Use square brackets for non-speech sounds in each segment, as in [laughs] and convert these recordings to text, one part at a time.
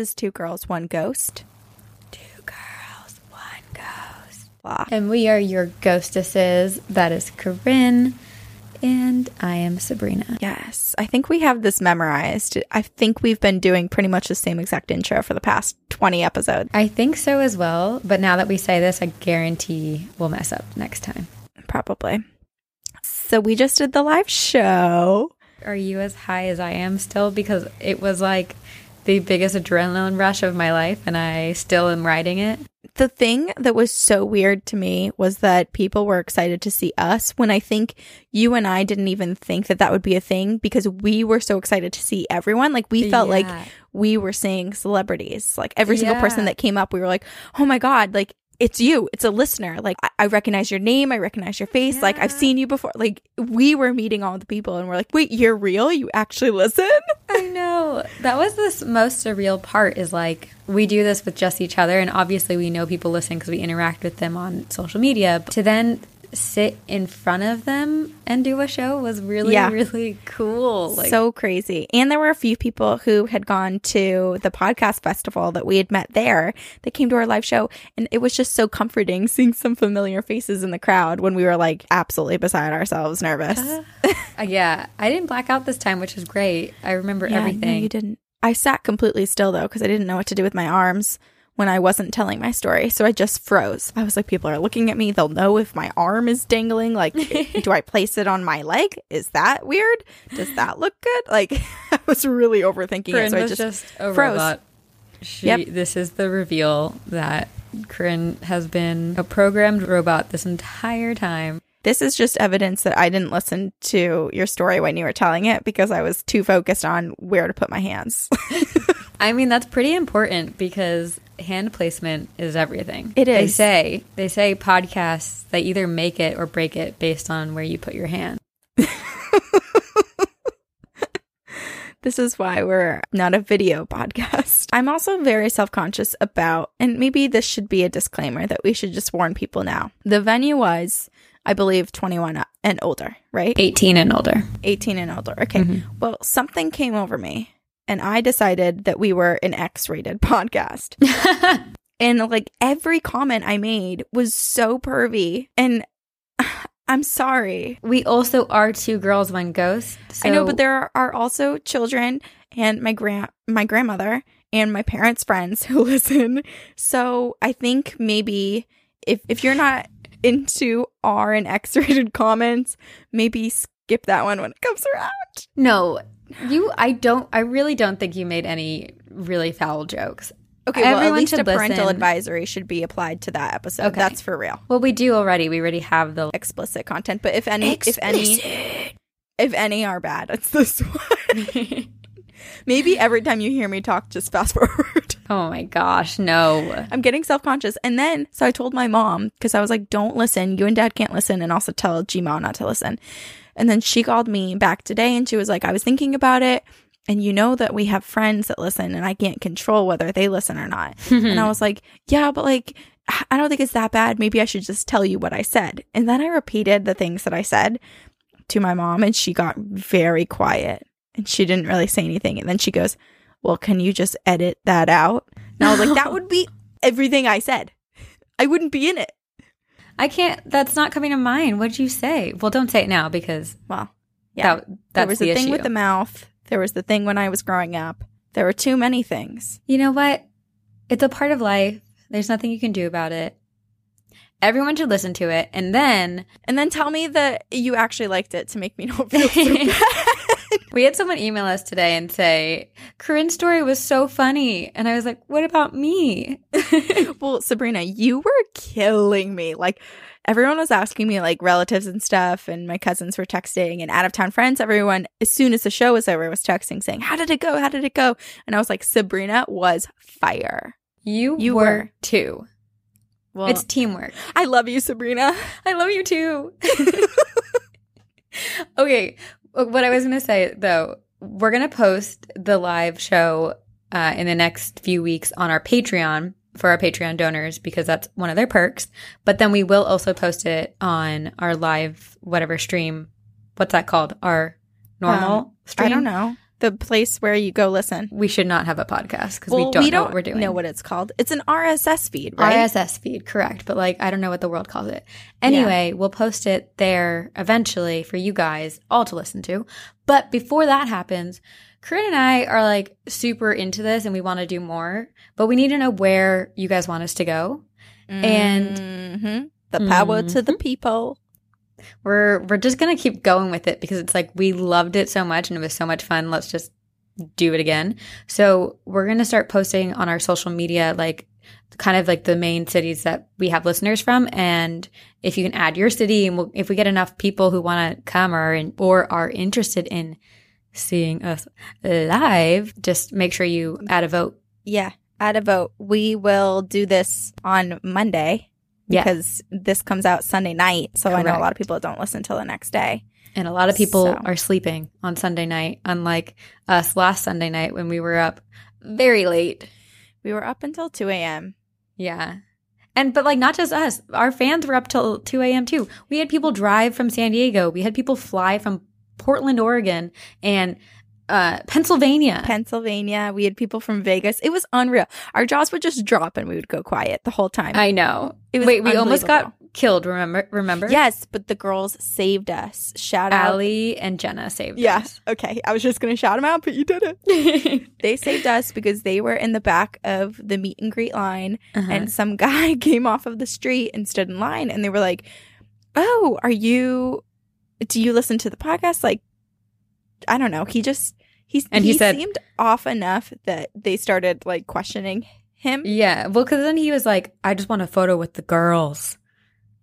Is Two Girls, One Ghost. Two Girls, One Ghost. Blah. And we are your ghostesses. That is Corinne. And I am Sabrina. Yes, I think we have this memorized. I think we've been doing pretty much the same exact intro for the past 20 episodes. I think so as well. But now that we say this, I guarantee we'll mess up next time. Probably. So we just did the live show. Are you as high as I am still? Because it was like the biggest adrenaline rush of my life, and I still am riding it. The thing that was so weird to me was that people were excited to see us when I think you and I didn't even think that that would be a thing because we were so excited to see everyone. Like we felt like we were seeing celebrities. Like every single Yeah. person that came up, we were like, oh my God, like it's you. It's a listener. Like I, I recognize your name. I recognize your face. Like I've seen you before. Like we were meeting all the people and we're like, wait, you're real? You actually listen? I know. That was the most surreal part is like we do this with just each other and obviously we know people listen because we interact with them on social media. But to then sit in front of them and do a show was really Yeah. really cool. Like so crazy. And there were a few people who had gone to the podcast festival that we had met there that came to our live show. And it was just so comforting seeing some familiar faces in the crowd when we were like absolutely beside ourselves, nervous. uh, yeah, I didn't black out this time, which is great. I remember Yeah, everything. No, you didn't. I sat completely still though because I didn't know what to do with my arms when I wasn't telling my story. So I just froze. I was like, people are looking at me. They'll know if my arm is dangling. Like, [laughs] do I place it on my leg? Is that weird? Does that look good? Like, [laughs] I was really overthinking it. So I just, just, froze. robot. She, Yep. This is the reveal that Corinne has been a programmed robot this entire time. This is just evidence that I didn't listen to your story when you were telling it because I was too focused on where to put my hands. [laughs] I mean, that's pretty important because hand placement is everything. It They say they say podcasts they either make it or break it based on where you put your hand. [laughs] This is why we're not a video podcast. I'm also very self conscious about, and maybe this should be a disclaimer that we should just warn people now. The venue was, I believe, 21 and older, right? 18 and older. 18 and older. Okay. Mm-hmm. Well, something came over me, and I decided that we were an X rated [laughs] podcast. [laughs] and like every comment I made was so pervy. And [sighs] I'm sorry. We also are two girls, one ghost. So I know, but there are, also children and my grand my grandmother and my parents' friends [laughs] who listen. So I think maybe if if you're not into R and X rated comments, maybe skip that one when it comes around. no, you. I don't. I really don't think you made any really foul jokes. Okay, well, at least a parental listen. advisory should be applied to that episode. Okay. That's for real. Well, we do already. We already have the. Explicit content, but if any, if any, if any are bad, it's this [laughs] one. Maybe every time you hear me talk, just fast forward. [laughs] Oh my gosh, no. I'm getting self conscious. And then, so I told my mom, because I was like, don't listen. You and dad can't listen. And also tell Gmail not to listen. And then she called me back today and she was like, I was thinking about it. And you know that we have friends that listen and I can't control whether they listen or not. and I [laughs] was like, yeah, but like, I don't think it's that bad. Maybe I should just tell you what I said. And then I repeated the things that I said to my mom and she got very quiet and she didn't really say anything. And then she goes, well, can you just edit that out? And I was like, that [laughs] would be everything I said. I wouldn't be in it. I can't. That's not coming to mind. What'd you say? Well, don't say it now because Well, yeah. that, that's there was the the thing issue. with the mouth. There was the thing when I was growing up. There were too many things. You know what? It's a part of life. There's nothing you can do about it. Everyone should listen to it, and then And then tell me that you actually liked it to make me not feel so [laughs] bad. [laughs] we had someone email us today and say Corinne's story was so funny, and I was like, "What about me?" [laughs] well, Sabrina, you were killing me. Like everyone was asking me like relatives and stuff, and my cousins were texting, and out of town friends. Everyone, as soon as the show was over, was texting saying, "How did it go? How did it go?" And I was like, Sabrina was fire. You, You were, were. too. Well, it's teamwork. I love you, Sabrina. I love you too. [laughs] okay, what I was going to say though, we're going to post the live show uh, in the next few weeks on our Patreon for our Patreon donors because that's one of their perks. But then we will also post it on our live whatever stream. What's that called? Our normal Um, stream. I don't know. The place where you go listen. We should not have a podcast because we don't know what we're doing. know what it's called. It's an RSS feed, right? RSS feed, correct. But like, I don't know what the world calls it. Anyway, we'll post it there eventually for you guys all to listen to. But before that happens, Corinne and I are like super into this and we want to do more, but we need to know where you guys want us to go. And Mhm. the power to the people. We're we're just gonna keep going with it because it's like we loved it so much and it was so much fun. Let's just do it again. So we're gonna start posting on our social media like kind of like the main cities that we have listeners from and if you can add your city and we'll, if we get enough people who want to come or or are interested in seeing us live just make sure you add a vote Yeah, add a vote. We will do this on Monday Yeah. because this comes out Sunday night. So I know a lot of people don't listen till the next day. and a lot of people So- are sleeping on sunday night unlike us last sunday night when we were up very late We were up until 2 a.m. Yeah. And but like not just us, our fans were up till 2 a.m. too. We had people drive from San Diego. We had people fly from Portland, Oregon and uh Pennsylvania. Pennsylvania. We had people from Vegas. It was unreal. Our jaws would just drop and we would go quiet the whole time. I know. It was Wait, we almost got killed, remember remember? yes, but the girls saved us. Shout out. Allie and Jenna saved Yeah. us. Okay. I was just going to shout them out, but you did it. [laughs] They saved us because they were in the back of the meet and greet line Uh-huh. and some guy [laughs] came off of the street and stood in line and they were like, "Oh, are you do you listen to the podcast?" Like I don't know. He just he And he said- seemed off enough that they started like questioning him. yeah. Well, cuz then he was like, I just want a photo with the girls.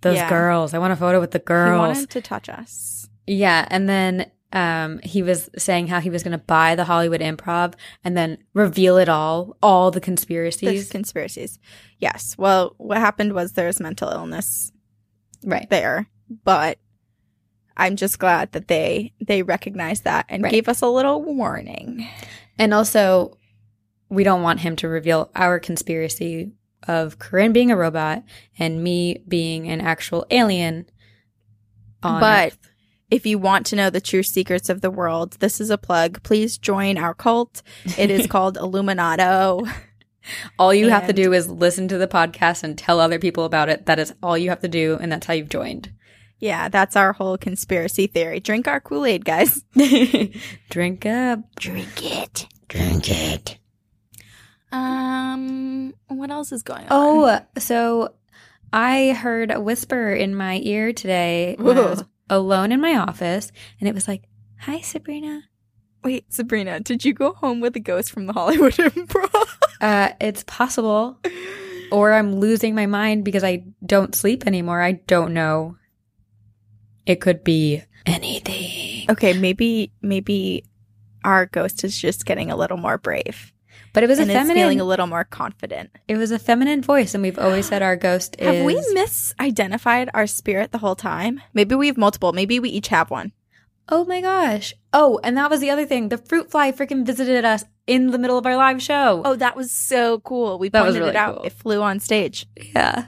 Those Yeah. girls. I want a photo with the He girls. wanted to touch us. Yeah, and then um, he was saying how he was going to buy the Hollywood Improv and then reveal it all, all the The conspiracies. conspiracies. Yes. Well, what happened was there's mental illness right. there, but I'm just glad that they they recognized that and Right. gave us a little warning. And also, we don't want him to reveal our conspiracy of Corinne being a robot and me being an actual alien. On But Earth. if you want to know the true secrets of the world, this is a plug. Please join our cult. It is [laughs] called Illuminato. all you have to do is listen to the podcast and tell other people about it. That is all you have to do, and that's how you've joined. Yeah, that's our whole conspiracy theory. Drink our Kool Aid, guys. [laughs] [laughs] Drink up. Drink it. Drink it. Um, what else is going on? Oh, so I heard a whisper in my ear today when I was Whoa. [laughs] alone in my office, and it was like, "Hi, Sabrina." wait, Sabrina, did you go home with a ghost from the Hollywood Improv? Uh, it's possible, or I'm losing my mind because I don't sleep anymore. I don't know. It could be anything, okay, maybe maybe our ghost is just getting a little more brave but it was a and feeling feminine. a little more confident. it was a feminine voice, and we've always said our ghost is. Have we misidentified our spirit the whole time? Maybe we have multiple. Maybe we each have one. oh my gosh! Oh, and that was the other thing. The fruit fly freaking visited us in the middle of our live show. Oh, that was so cool. We That pointed really it out. cool. It flew on stage. yeah.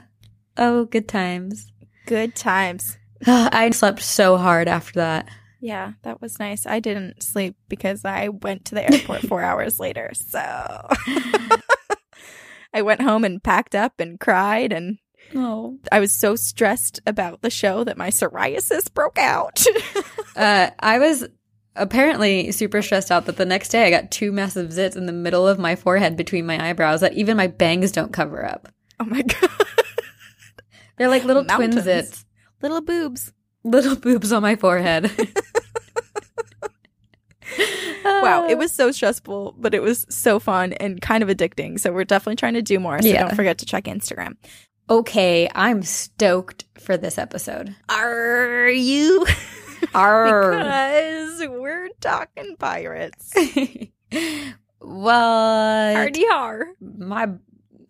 Oh, good times. Good times. [sighs] I slept so hard after that. Yeah, that was nice. I didn't sleep because I went to the airport four [laughs] hours later. So [laughs] [laughs] I went home and packed up and cried. And Oh. I was so stressed about the show that my psoriasis broke out. Uh, I was apparently super stressed out that the next day I got two massive zits in the middle of my forehead between my eyebrows that even my bangs don't cover up. oh my God. They're like little twin zits, Little boobs. little boobs on my forehead. [laughs] Wow, it was so stressful, but it was so fun and kind of addicting. So we're definitely trying to do more. So Yeah. don't forget to check Instagram. okay. I'm stoked for this episode. Are you? [laughs] Are because we're talking pirates. [laughs] what? Hardy har. my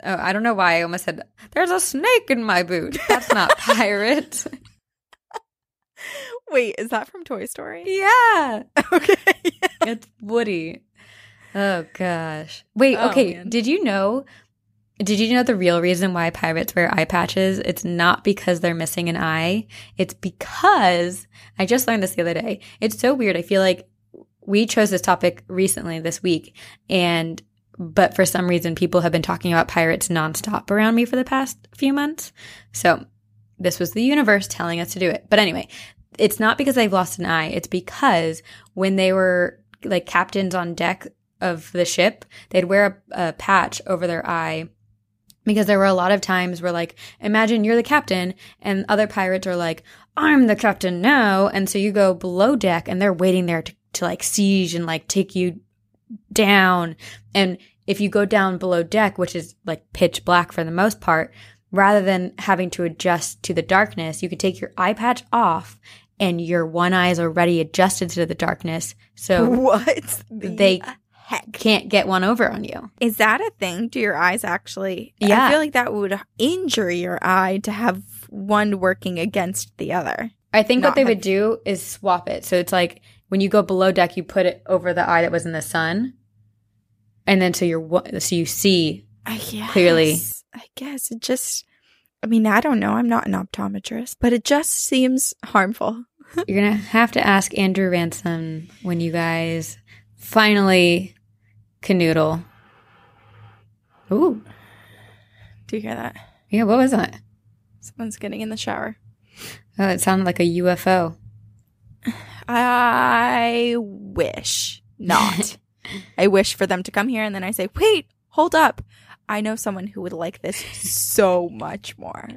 oh, I don't know why I almost said there's a snake in my boot. [laughs] That's not pirate. [laughs] Wait, is that from Toy Story? yeah. [laughs] Okay. It's Woody. Oh gosh. Wait, Oh, okay. man. Did you know did you know the real reason why pirates wear eye patches? It's not because they're missing an eye. It's because I just learned this the other day. It's so weird. I feel like we chose this topic recently this week, and but for some reason, people have been talking about pirates nonstop around me for the past few months. So this was the universe telling us to do it. But anyway, it's not because they've lost an eye. It's because when they were like captains on deck of the ship, they'd wear a, a patch over their eye because there were a lot of times where like imagine you're the captain and other pirates are like i'm the captain now and so you go below deck and they're waiting there to, to like siege and like take you down and if you go down below deck which is like pitch black for the most part rather than having to adjust to the darkness you could take your eye patch off and your one eye is already adjusted to the darkness so [laughs] What? they heck? can't get one over on you Is that a thing? Do your eyes actually? Yeah. I feel like that would injure your eye to have one working against the other. I think not what they have- would do is swap it. So it's like when you go below deck, you put it over the eye that was in the sun, and then so you're so you see. I guess. Clearly. I guess it just. I mean, I don't know. I'm not an optometrist, but it just seems harmful. [laughs] You're gonna have to ask Andrew Ransom when you guys finally canoodle. Ooh, Do you hear that? yeah. What was that? Someone's getting in the shower. Oh, it sounded like a UFO. I wish not. I wish for them to come here and then I say, wait, hold up. I know someone who would like this so much more.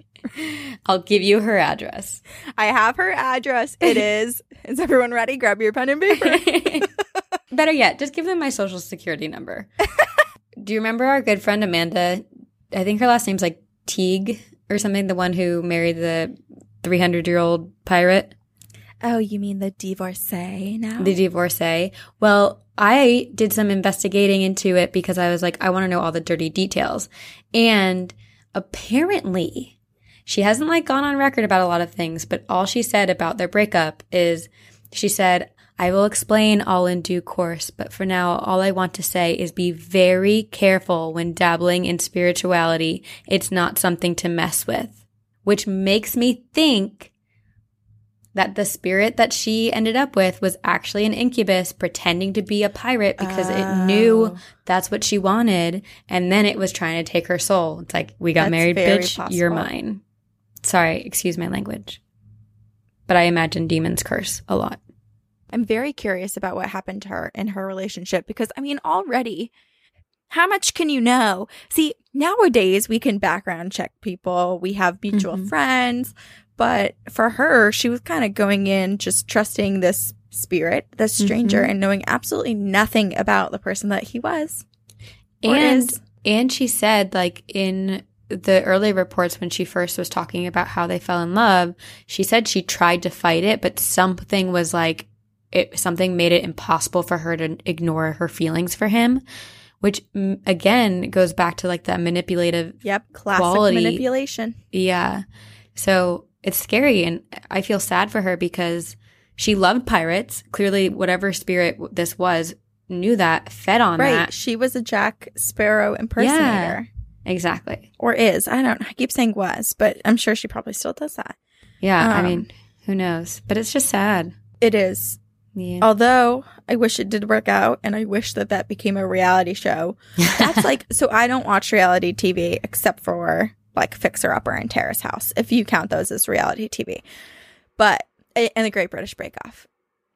I'll give you her address. I have her address. It [laughs] is. Is everyone ready? Grab your pen and paper. [laughs] Better yet, just give them my social security number. [laughs] Do you remember our good friend Amanda? I think her last name's like Teague or something, the one who married the 300 year old pirate, oh, you mean the divorcee now? the divorcee. Well, I did some investigating into it because I was like, I want to know all the dirty details. And apparently, she hasn't like gone on record about a lot of things, but all she said about their breakup is she said, I will explain all in due course, but for now, all I want to say is be very careful when dabbling in spirituality. It's not something to mess with, which makes me think that the spirit that she ended up with was actually an incubus pretending to be a pirate because it knew Oh. that's what she wanted. And then it was trying to take her soul. It's like, we got That's married, bitch. You're mine. Sorry, excuse my language. But I imagine demons curse a lot. I'm very curious about what happened to her in her relationship because, I mean, already, how much can you know? See, nowadays we can background check people, we have mutual Mhm. friends, but for her, she was kind of going in just trusting this spirit, this stranger, Mhm. and knowing absolutely nothing about the person that he was. And is. and she said like in the early reports when she first was talking about how they fell in love she said she tried to fight it but something was like it something made it impossible for her to ignore her feelings for him which again goes back to like that manipulative Yep, classic Quality. manipulation. yeah so it's scary and i feel sad for her because she loved pirates clearly whatever spirit this was knew that fed on Right. that She was a Jack Sparrow impersonator. exactly Or is. I don't I keep saying was, but I'm sure she probably still does that. Yeah, I Um, mean, who knows? But it's just sad. It is. Yeah. Although I wish it did work out and I wish that that became a reality show. [laughs] That's like, so I don't watch reality TV except for like Fixer Upper and Terrace House, if you count those as reality TV. But, and the Great British Bake Off.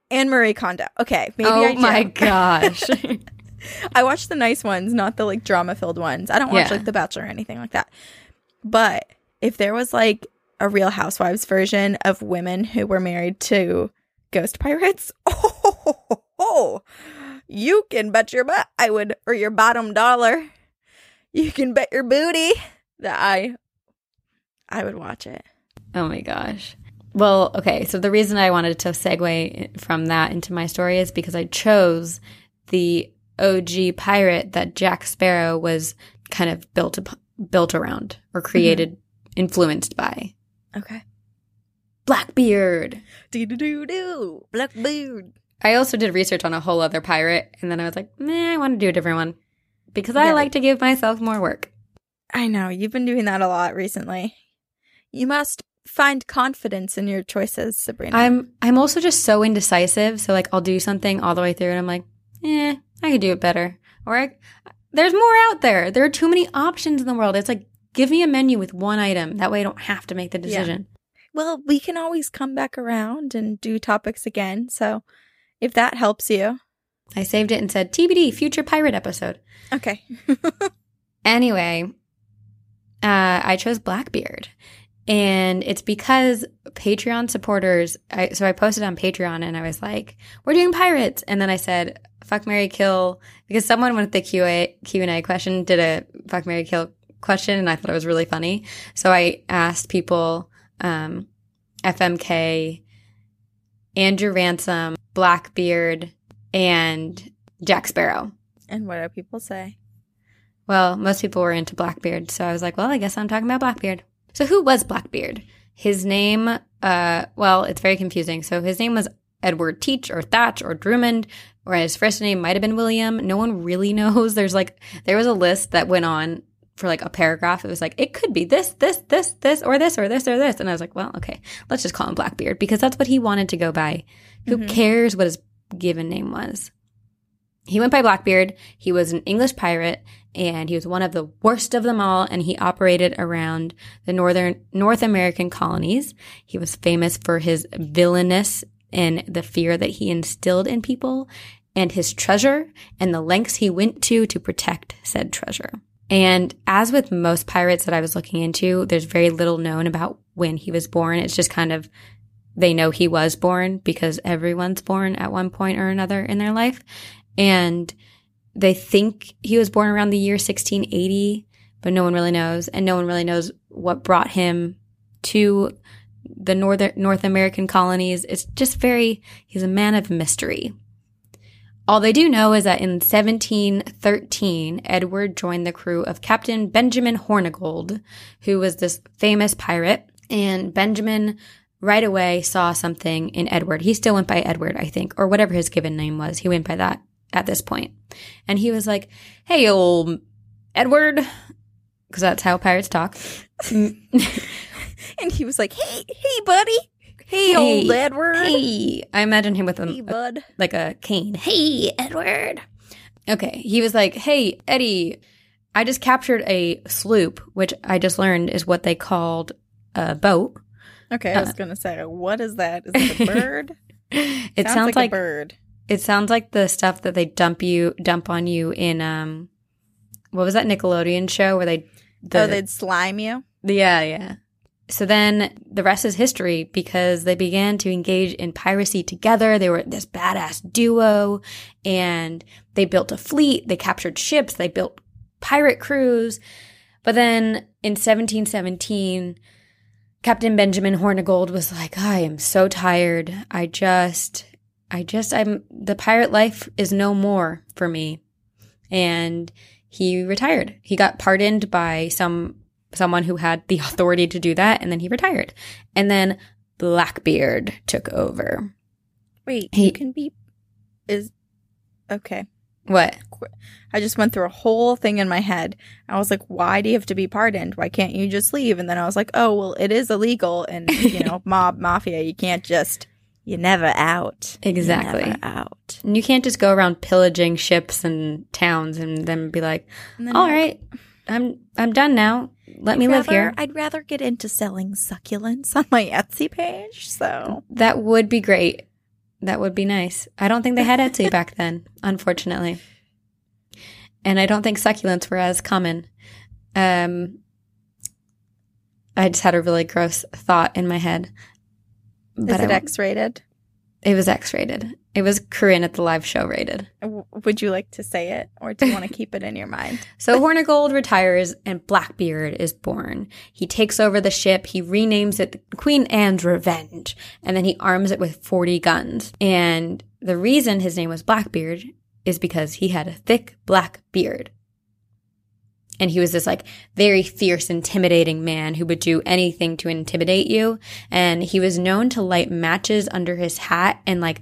And Marie Kondo. Okay, maybe oh I do. my gosh. [laughs] [laughs] I watch the nice ones, not the like drama filled ones. I don't watch Yeah. like The Bachelor or anything like that. But if there was like a Real Housewives version of women who were married to ghost pirates, [laughs] oh, you can bet your butt I would, or your bottom dollar, you can bet your booty that I, I would watch it. oh my gosh. Well, okay. So the reason I wanted to segue from that into my story is because I chose the OG pirate that Jack Sparrow was kind of built up, built around or mm-hmm. created, influenced by. Okay. Blackbeard. Do do do do. Blackbeard. I also did research on a whole other pirate, and then I was like, meh, I want to do a different one because I Yeah. like to give myself more work. I know you've been doing that a lot recently. You must find confidence in your choices, Sabrina. I'm I'm also just so indecisive. So like I'll do something all the way through and I'm like, eh, I could do it better. Or I, there's more out there. There are too many options in the world. It's like give me a menu with one item. That way I don't have to make the Yeah. decision. well, we can always come back around and do topics again. So if that helps you. I saved it and said TBD future pirate episode. Okay. [laughs] Anyway, uh, I chose Blackbeard. And it's because Patreon supporters, I, so I posted on Patreon and I was like, we're doing pirates. And then I said, fuck, marry kill, because someone with the QA, Q&A question did a fuck, marry kill question and I thought it was really funny. So I asked people, um, FMK, Andrew Ransom, Blackbeard, and Jack Sparrow. and what do people say? Well, most people were into Blackbeard, so I was like, well, I guess I'm talking about Blackbeard. So who was Blackbeard? His name, uh, well, it's very confusing. So his name was Edward Teach or Thatch or Drummond, or his first name might have been William. No one really [laughs] knows. There's like, there was a list that went on for like a paragraph. It was like, it could be this, this, this, this, or this, or this, or this. And I was like, well, okay, let's just call him Blackbeard because that's what he wanted to go by. Who Mhm. cares what his given name was? He went by Blackbeard. He was an English pirate and he was one of the worst of them all and he operated around the northern North American colonies. He was famous for his villainous and the fear that he instilled in people and his treasure and the lengths he went to to protect said treasure. And as with most pirates that I was looking into, there's very little known about when he was born. It's just kind of they know he was born because everyone's born at one point or another in their life. And they think he was born around the year 1680, but no one really knows. And no one really knows what brought him to the northern North American colonies. It's just very, he's a man of mystery. All they do know is that in 1713, Edward joined the crew of Captain Benjamin Hornigold, who was this famous pirate. And Benjamin right away saw something in Edward. He still went by Edward, I think, or whatever his given name was. He went by that at this point. And he was like, Hey, old Edward, because that's how pirates talk. [laughs] And he was like, "Hey, hey, buddy. Hey, Hey, old Edward. Hey, I imagine him with Hey, a, bud." like a cane. Hey, Edward. Okay. He was like, Hey, Eddie, I just captured a sloop, which I just learned is what they called a boat. Okay, I was uh, gonna say, what is that? Is it a [laughs] bird? It sounds, like a bird. It sounds like the stuff that they dump you dump on you in um what was that Nickelodeon show where they the, oh, they'd slime you. yeah, yeah. So then the rest is history because they began to engage in piracy together. They were this badass duo and they built a fleet. They captured ships. They built pirate crews. But then in 1717, Captain Benjamin Hornigold was like, I am so tired. I just, I just, I'm, the pirate life is no more for me. And he retired. He got pardoned by some someone who had the [laughs] authority to do that, and then he retired. And then Blackbeard took over. Wait, He- you can be. Is okay. What? I just went through a whole thing in my head. I was like, why do you have to be pardoned? Why can't you just leave? And then I was like, oh, well, it is illegal. And, you [laughs] know, mob, mafia, you can't just, you're never out. You're Exactly. never out. And you can't just go around pillaging ships and towns and then be like, then "All I'm I'm done now. Let I'd me live rather- here." I'd rather get into selling succulents on my Etsy page. So, That would be great. That would be nice. I don't think they had Etsy back then, [laughs] unfortunately. And I don't think succulents were as common. Um, I just had a really gross thought in my head. Is it X rated? It was X rated. It was Corinne at the live show rated. Would you like to say it or do you want to keep it in your mind? [laughs] So Hornigold retires and Blackbeard is born. He takes over the ship. He renames it Queen Anne's Revenge. And then he arms it with 40 guns. And the reason his name was Blackbeard is because he had a thick black beard. And he was this like very fierce, intimidating man who would do anything to intimidate you. And he was known to light matches under his hat and like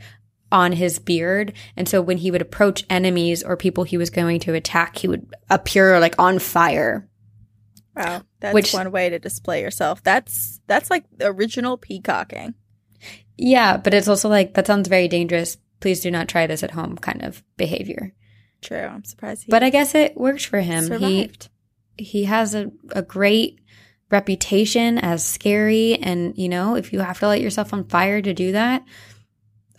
on his beard. And so when he would approach enemies or people he was going to attack, he would appear like on fire. Wow, That's Which- one way to display yourself. That's that's like original peacocking. Yeah, but it's also like that sounds very dangerous. Please do not try this at home kind of behavior. True. I'm surprised he But I guess it worked for him. He he has a, a great reputation as scary and you know if you have to light yourself on fire to do that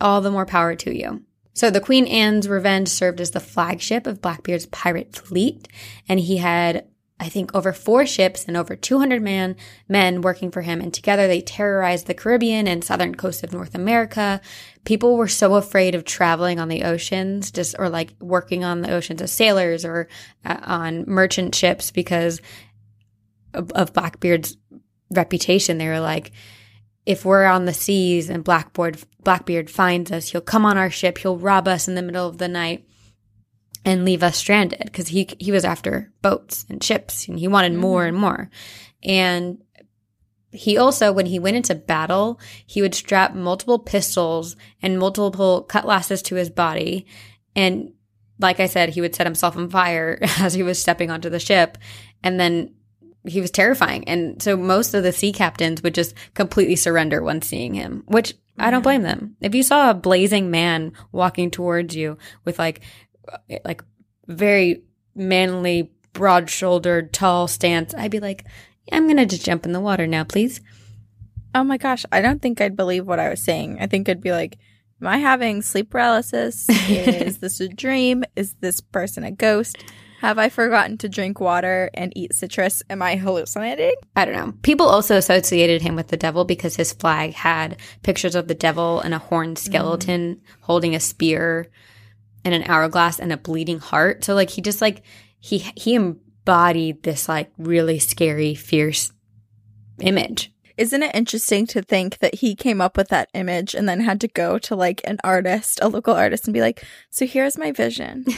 all the more power to you so the queen anne's revenge served as the flagship of blackbeard's pirate fleet and he had i think over four ships and over 200 man men working for him and together they terrorized the caribbean and southern coast of north america people were so afraid of traveling on the oceans just or like working on the oceans as sailors or uh, on merchant ships because of, of Blackbeard's reputation. They were like, if we're on the seas and Blackboard Blackbeard finds us, he'll come on our ship, he'll rob us in the middle of the night and leave us stranded because he he was after boats and ships and he wanted more mm-hmm. and more. And he also, when he went into battle, he would strap multiple pistols and multiple cutlasses to his body. And like I said, he would set himself on fire [laughs] as he was stepping onto the ship. And then he was terrifying. And so most of the sea captains would just completely surrender when seeing him, which I don't blame them. If you saw a blazing man walking towards you with like, Uh, like very manly, broad shouldered, tall stance, I'd be like, I'm going to just jump in the water now, please. Oh my gosh, I don't think I'd believe what I was saying. I think I'd be like, Am I having sleep paralysis? Is [laughs] this a dream? Is this person a ghost? Have I forgotten to drink water and eat citrus? Am I hallucinating? I don't know. People also associated him with the devil because his flag had pictures of the devil and a horned skeleton mm. holding a spear and an hourglass and a bleeding heart. So like he just like he he embodied this like really scary, fierce image. Isn't it interesting to think that he came up with that image and then had to go to like an artist, a local artist, and be like, So here's my vision. [laughs]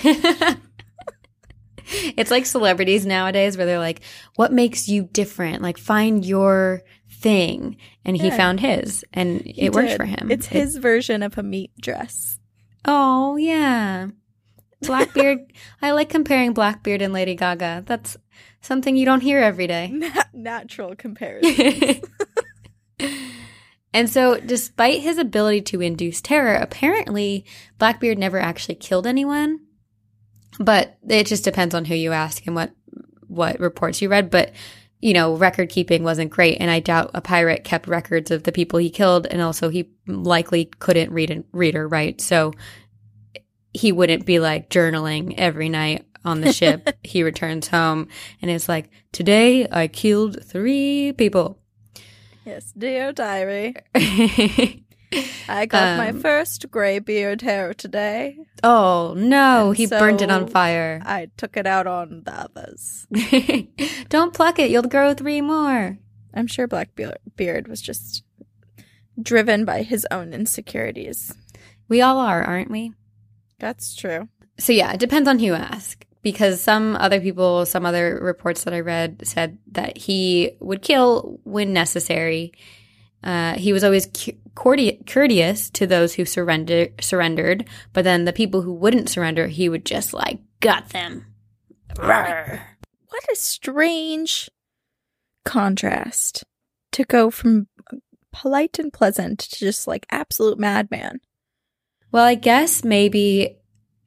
it's like celebrities nowadays where they're like, what makes you different? Like find your thing. And he Yeah. found his and He it worked did. for him. It's It- his version of a meat dress. Oh, yeah. Blackbeard. [laughs] I like comparing Blackbeard and Lady Gaga. That's something you don't hear every day. Nat- natural comparison. [laughs] and so, despite his ability to induce terror, apparently Blackbeard never actually killed anyone. But it just depends on who you ask and what what reports you read. But you know, record keeping wasn't great, and I doubt a pirate kept records of the people he killed, and also he likely couldn't read and read or write, so he wouldn't be like journaling every night on the ship. [laughs] he returns home and it's like, today I killed three people. yes, dear diary. [laughs] I got my first gray beard hair today. oh no, And he burned it on fire. I took it out on the others. [laughs] Don't pluck it, you'll grow three more. I'm sure Blackbeard was just driven by his own insecurities. We all are, aren't we? That's true. So yeah, it depends on who you ask. Because some other people, some other reports that I read said that he would kill when necessary. Uh, he was always cu- courteous to those who surrender- surrendered, but then the people who wouldn't surrender, he would just like gut them. Rawr. What a strange contrast to go from polite and pleasant to just like absolute madman. Well, I guess maybe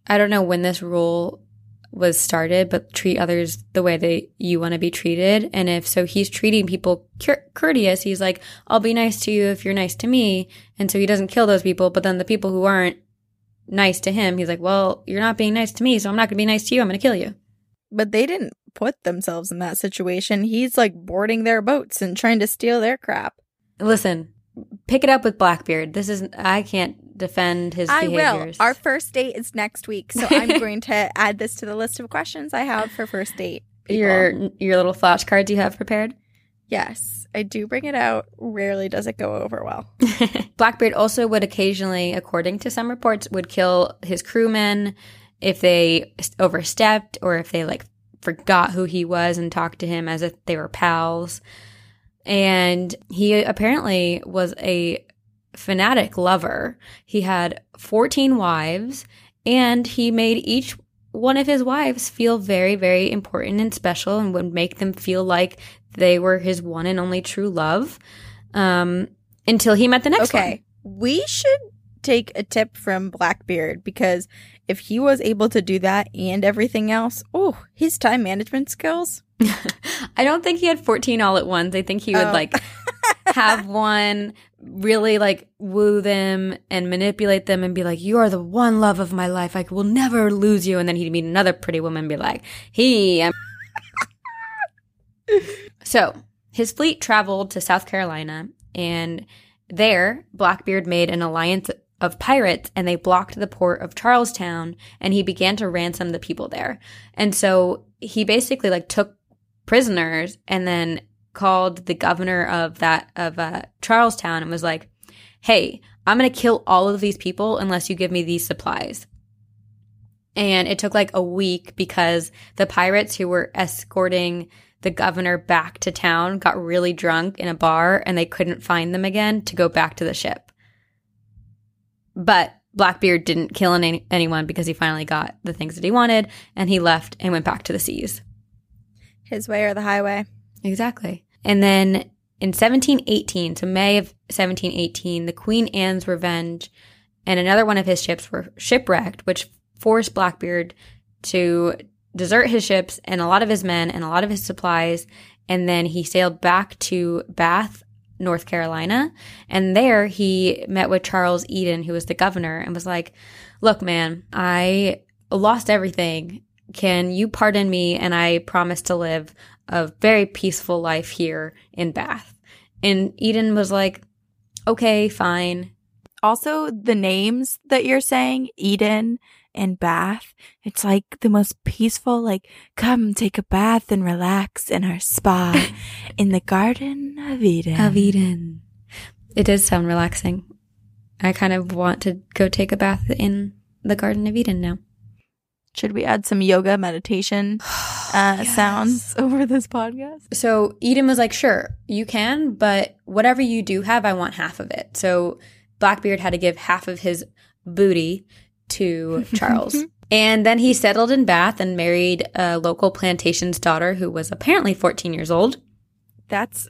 I don't know when this rule was started, but treat others the way that you want to be treated. And if so, he's treating people cour- courteous. He's like, "I'll be nice to you if you're nice to me," and so he doesn't kill those people. But then the people who aren't nice to him, he's like, "Well, you're not being nice to me, so I'm not going to be nice to you. I'm going to kill you." But they didn't put themselves in that situation. He's like boarding their boats and trying to steal their crap. Listen, pick it up with Blackbeard. This is I can't defend his I will. Our first date is next week, so I'm [laughs] going to add this to the list of questions I have for first date. people. your your little flashcards you have prepared. yes, I do bring it out. Rarely does it go over well. [laughs] Blackbeard also would occasionally, according to some reports, would kill his crewmen if they overstepped or if they like forgot who he was and talked to him as if they were pals. And he apparently was a fanatic lover. He had 14 wives and he made each one of his wives feel very, very important and special and would make them feel like they were his one and only true love um, until he met the next Okay. We should take a tip from Blackbeard because if he was able to do that and everything else, oh, his time management skills. [laughs] I don't think he had 14 all at once. I think he would Oh. like [laughs] have one really like woo them and manipulate them and be like, You are the one love of my life. I will never lose you. And then he'd meet another pretty woman and be like, He. I'm-" [laughs] so his fleet traveled to South Carolina and there Blackbeard made an alliance of pirates and they blocked the port of Charlestown and he began to ransom the people there. And so he basically like took prisoners and then called the governor of that of uh, Charlestown and was like, "Hey, I'm going to kill all of these people unless you give me these supplies." And it took like a week because the pirates who were escorting the governor back to town got really drunk in a bar and they couldn't find them again to go back to the ship. But Blackbeard didn't kill any- anyone because he finally got the things that he wanted and he left and went back to the seas. His way or the highway. Exactly. And then in 1718, so May of 1718, the Queen Anne's Revenge and another one of his ships were shipwrecked, which forced Blackbeard to desert his ships and a lot of his men and a lot of his supplies. And then he sailed back to Bath, North Carolina. And there he met with Charles Eden, who was the governor, and was like, Look, man, I lost everything. Can you pardon me? And I promise to live a very peaceful life here in Bath. And Eden was like, okay, fine. Also, the names that you're saying, Eden and Bath, it's like the most peaceful, like, come take a bath and relax in our spa [laughs] in the Garden of Eden. Of Eden. It does sound relaxing. I kind of want to go take a bath in the Garden of Eden now. Should we add some yoga meditation [sighs] uh, sounds [laughs] over this podcast? So Eden was like, sure, you can, but whatever you do have, I want half of it. So Blackbeard had to give half of his booty to [laughs] Charles. and then he settled in Bath and married a local plantation's daughter who was apparently 14 years old. That's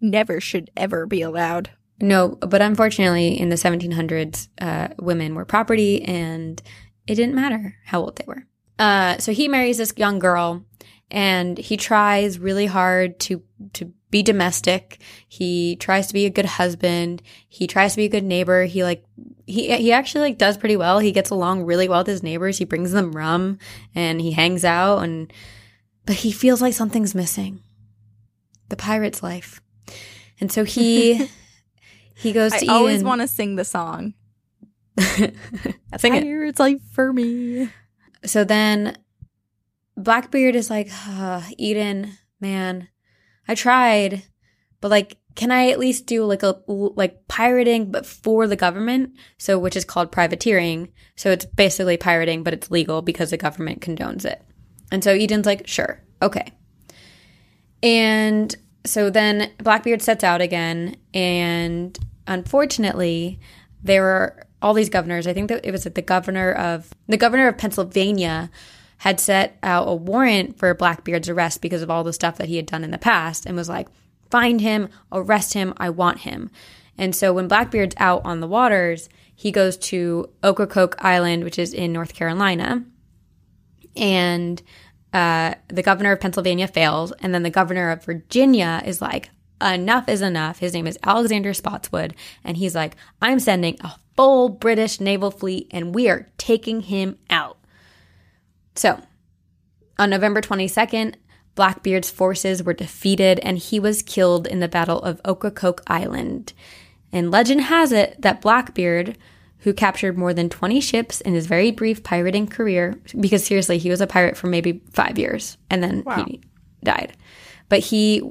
never should ever be allowed. No, but unfortunately, in the 1700s, uh, women were property and it didn't matter how old they were. Uh, so he marries this young girl and he tries really hard to, to be domestic. He tries to be a good husband. He tries to be a good neighbor. He like, he, he actually like does pretty well. He gets along really well with his neighbors. He brings them rum and he hangs out and, but he feels like something's missing. The pirate's life. And so he, [laughs] he goes I to always want to sing the song. [laughs] Sing it. Pirate's life for me. So then Blackbeard is like, "Ah, Eden, man, I tried, but like, can I at least do like a like pirating, but for the government? So which is called privateering. So it's basically pirating, but it's legal because the government condones it. And so Eden's like, sure, okay. And so then Blackbeard sets out again, and unfortunately, there were all these governors. I think that it was the governor of the governor of Pennsylvania had set out a warrant for Blackbeard's arrest because of all the stuff that he had done in the past, and was like, "Find him, arrest him, I want him." And so when Blackbeard's out on the waters, he goes to Ocracoke Island, which is in North Carolina, and uh, the governor of Pennsylvania fails, and then the governor of Virginia is like, enough is enough. His name is Alexander Spotswood, and he's like, I'm sending a full British naval fleet, and we are taking him out. So, on November 22nd, Blackbeard's forces were defeated, and he was killed in the Battle of Ocracoke Island. And legend has it that Blackbeard, who captured more than 20 ships in his very brief pirating career, because seriously, he was a pirate for maybe five years and then Wow. he died. But he,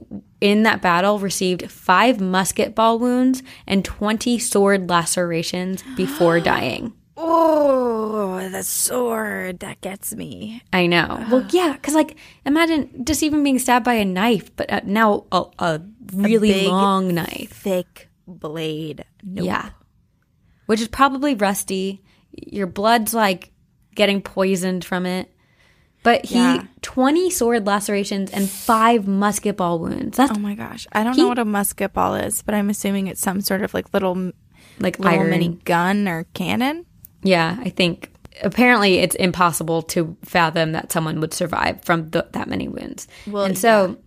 in that battle, received five musket ball wounds and 20 sword lacerations before [gasps] dying. Oh, the sword that gets me. I know. Well, [sighs] yeah, because like imagine just even being stabbed by a knife, but uh, now a, a really big, long knife. Thick blade. Nope. Yeah. Which is probably rusty. Your blood's like getting poisoned from it. But he Yeah. 20 sword lacerations and 5 musket ball wounds. That's Oh my gosh. I don't He- know what a musket ball is, but I'm assuming it's some sort of like little like little iron. mini gun or cannon. Yeah, I think apparently it's impossible to fathom that someone would survive from th- that many wounds. Well, and so,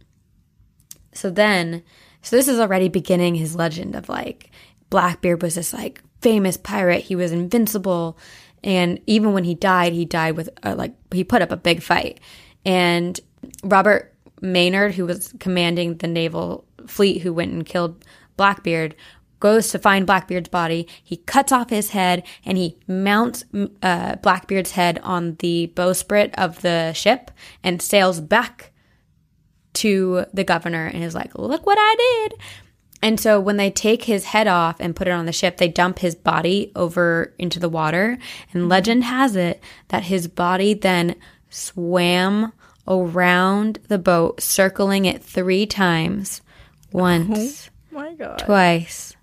so then, so this is already beginning his legend of like Blackbeard was this like famous pirate. He was invincible, and even when he died, he died with uh, like he put up a big fight. And Robert Maynard, who was commanding the naval fleet, who went and killed Blackbeard, goes to find Blackbeard's body. He cuts off his head and he mounts uh, Blackbeard's head on the bowsprit of the ship and sails back to the governor and is like, "Look what I did." And so when they take his head off and put it on the ship, they dump his body over into the water. And legend has it that his body then swam around the boat, circling it three times. Once, my god. twice,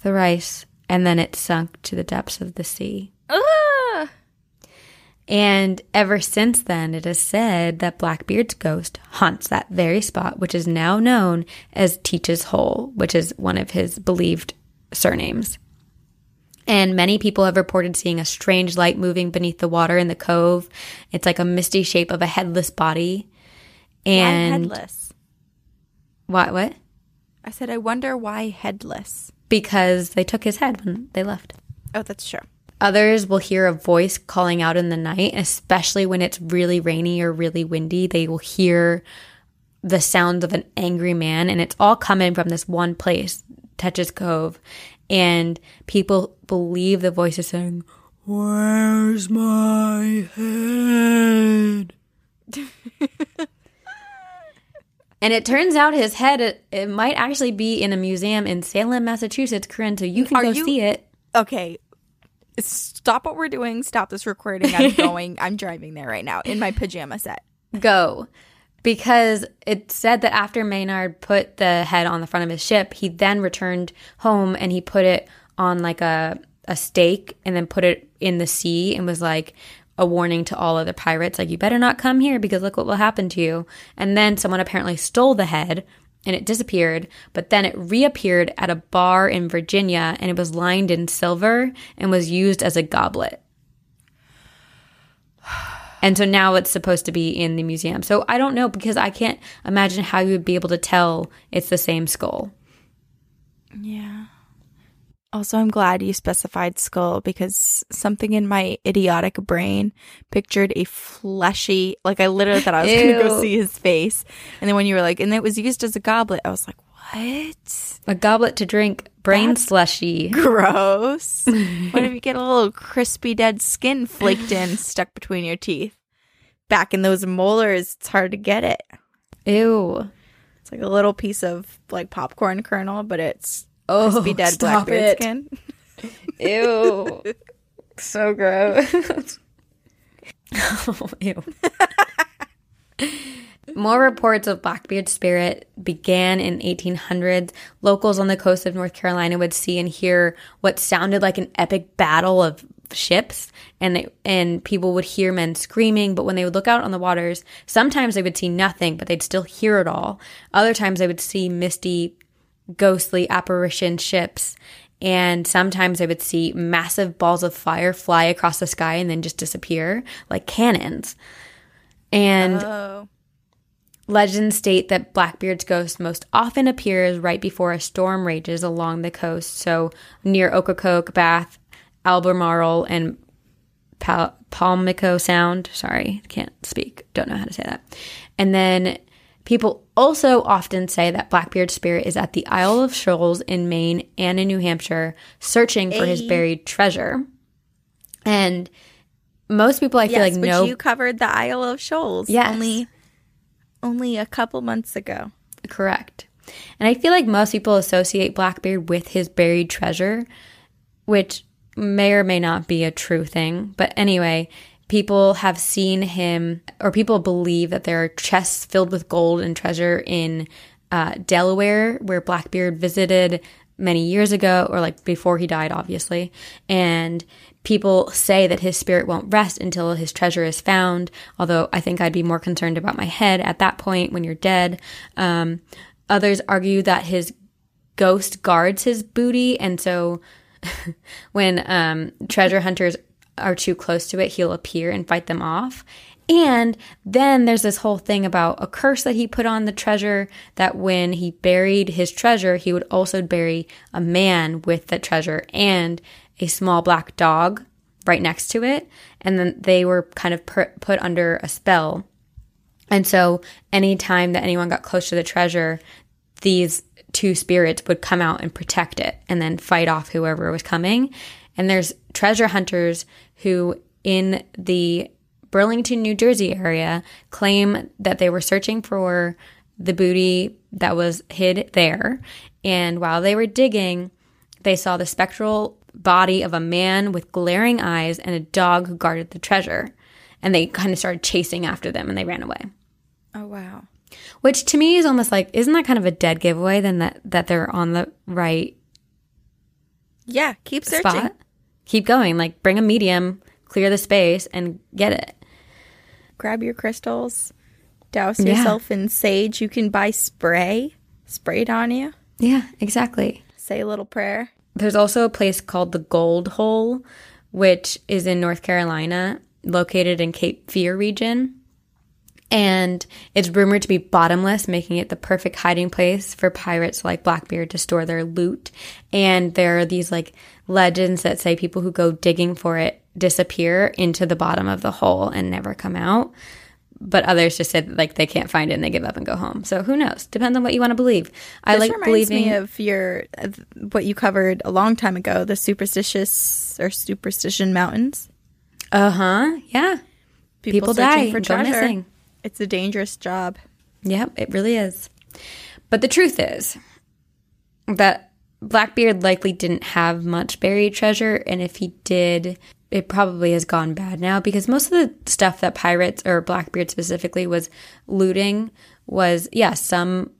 thrice, and then it sunk to the depths of the sea. Ah! And ever since then, it is said that Blackbeard's ghost haunts that very spot, which is now known as Teach's Hole, which is one of his believed surnames. And many people have reported seeing a strange light moving beneath the water in the cove. It's like a misty shape of a headless body. Why And headless? what? What? I said I wonder why headless. Because they took his head when they left. Oh, that's true. Others will hear a voice calling out in the night, especially when it's really rainy or really windy. They will hear the sounds of an angry man, and it's all coming from this one place, Tetch's Cove. And people believe the voice is saying, Where's my head? [laughs] and it turns out his head, it, it might actually be in a museum in Salem, Massachusetts, Corinne, so you can Are go you- see it. Okay. Stop what we're doing. Stop this recording. I'm [laughs] going. I'm driving there right now in my pajama set. go because it said that after Maynard put the head on the front of his ship, he then returned home and he put it on like a a stake and then put it in the sea and was like a warning to all other pirates like you better not come here because look what will happen to you. And then someone apparently stole the head and it disappeared, but then it reappeared at a bar in Virginia and it was lined in silver and was used as a goblet. [sighs] And so now it's supposed to be in the museum. So I don't know because I can't imagine how you would be able to tell it's the same skull. Yeah. Also, I'm glad you specified skull because something in my idiotic brain pictured a fleshy, like I literally thought I was going to go see his face. And then when you were like, and it was used as a goblet, I was like, what? A goblet to drink brain That's- slushy. Gross. [laughs] what if you get a little crispy dead skin flaked in, stuck between your teeth? Back in those molars, it's hard to get it. Ew. It's like a little piece of like popcorn kernel, but it's Oh, crispy dead blackbeard it. skin. [laughs] Ew. so gross. [laughs] oh, ew. More reports of Blackbeard's spirit began in 1800s. Locals on the coast of North Carolina would see and hear what sounded like an epic battle of ships, and they, and people would hear men screaming. But when they would look out on the waters, sometimes they would see nothing, but they'd still hear it all. Other times they would see misty, ghostly apparition ships. And sometimes I would see massive balls of fire fly across the sky and then just disappear like cannons. And Oh. Legends state that Blackbeard's ghost most often appears right before a storm rages along the coast, so near Ocracoke, Bath, Albemarle, and Pal- Palmico Sound. Sorry, can't speak, don't know how to say that. And then people also often say that Blackbeard's spirit is at the Isle of Shoals in Maine and in New Hampshire, searching for his buried treasure. And most people, I feel Yes, like, which know you covered the Isle of Shoals. Yes. Only, only a couple months ago. Correct. And I feel like most people associate Blackbeard with his buried treasure, which may or may not be a true thing. But anyway, people have seen him, or people believe that there are chests filled with gold and treasure in uh, Delaware, where Blackbeard visited many years ago or like before he died, obviously. And people say that his spirit won't rest until his treasure is found. Although I think I'd be more concerned about my head at that point when you're dead. Um, others argue that his ghost guards his booty. And so [laughs] when um, treasure hunters are too close to it, he'll appear and fight them off. And then there's this whole thing about a curse that he put on the treasure that when he buried his treasure, he would also bury a man with the treasure and a small black dog right next to it. And then they were kind of put under a spell. And so anytime that anyone got close to the treasure, these two spirits would come out and protect it and then fight off whoever was coming. And there's treasure hunters who in the Burlington, New Jersey area claim that they were searching for the booty that was hid there. And while they were digging, they saw the spectral body of a man with glaring eyes and a dog who guarded the treasure. And they kind of started chasing after them and they ran away. Oh, wow. Which to me is almost like, isn't that kind of a dead giveaway then that, that they're on the right yeah, keep searching. Spot? Keep going. Like bring a medium, clear the space, and get it grab your crystals, douse yeah. yourself in sage. You can buy spray, spray it on you. Yeah, exactly. Say a little prayer. There's also a place called the Gold Hole, which is in North Carolina, located in Cape Fear region. And it's rumored to be bottomless, making it the perfect hiding place for pirates like Blackbeard to store their loot. And there are these like legends that say people who go digging for it disappear into the bottom of the hole and never come out. But others just said like they can't find it and they give up and go home. So who knows? Depends on what you want to believe. I this like believing me of your what you covered a long time ago, the superstitious or superstition mountains. Uh huh. Yeah. People, People die for treasure. Missing. It's a dangerous job. Yep, it really is. But the truth is that Blackbeard likely didn't have much buried treasure, and if he did, it probably has gone bad now because most of the stuff that pirates or Blackbeard specifically was looting was, yeah, some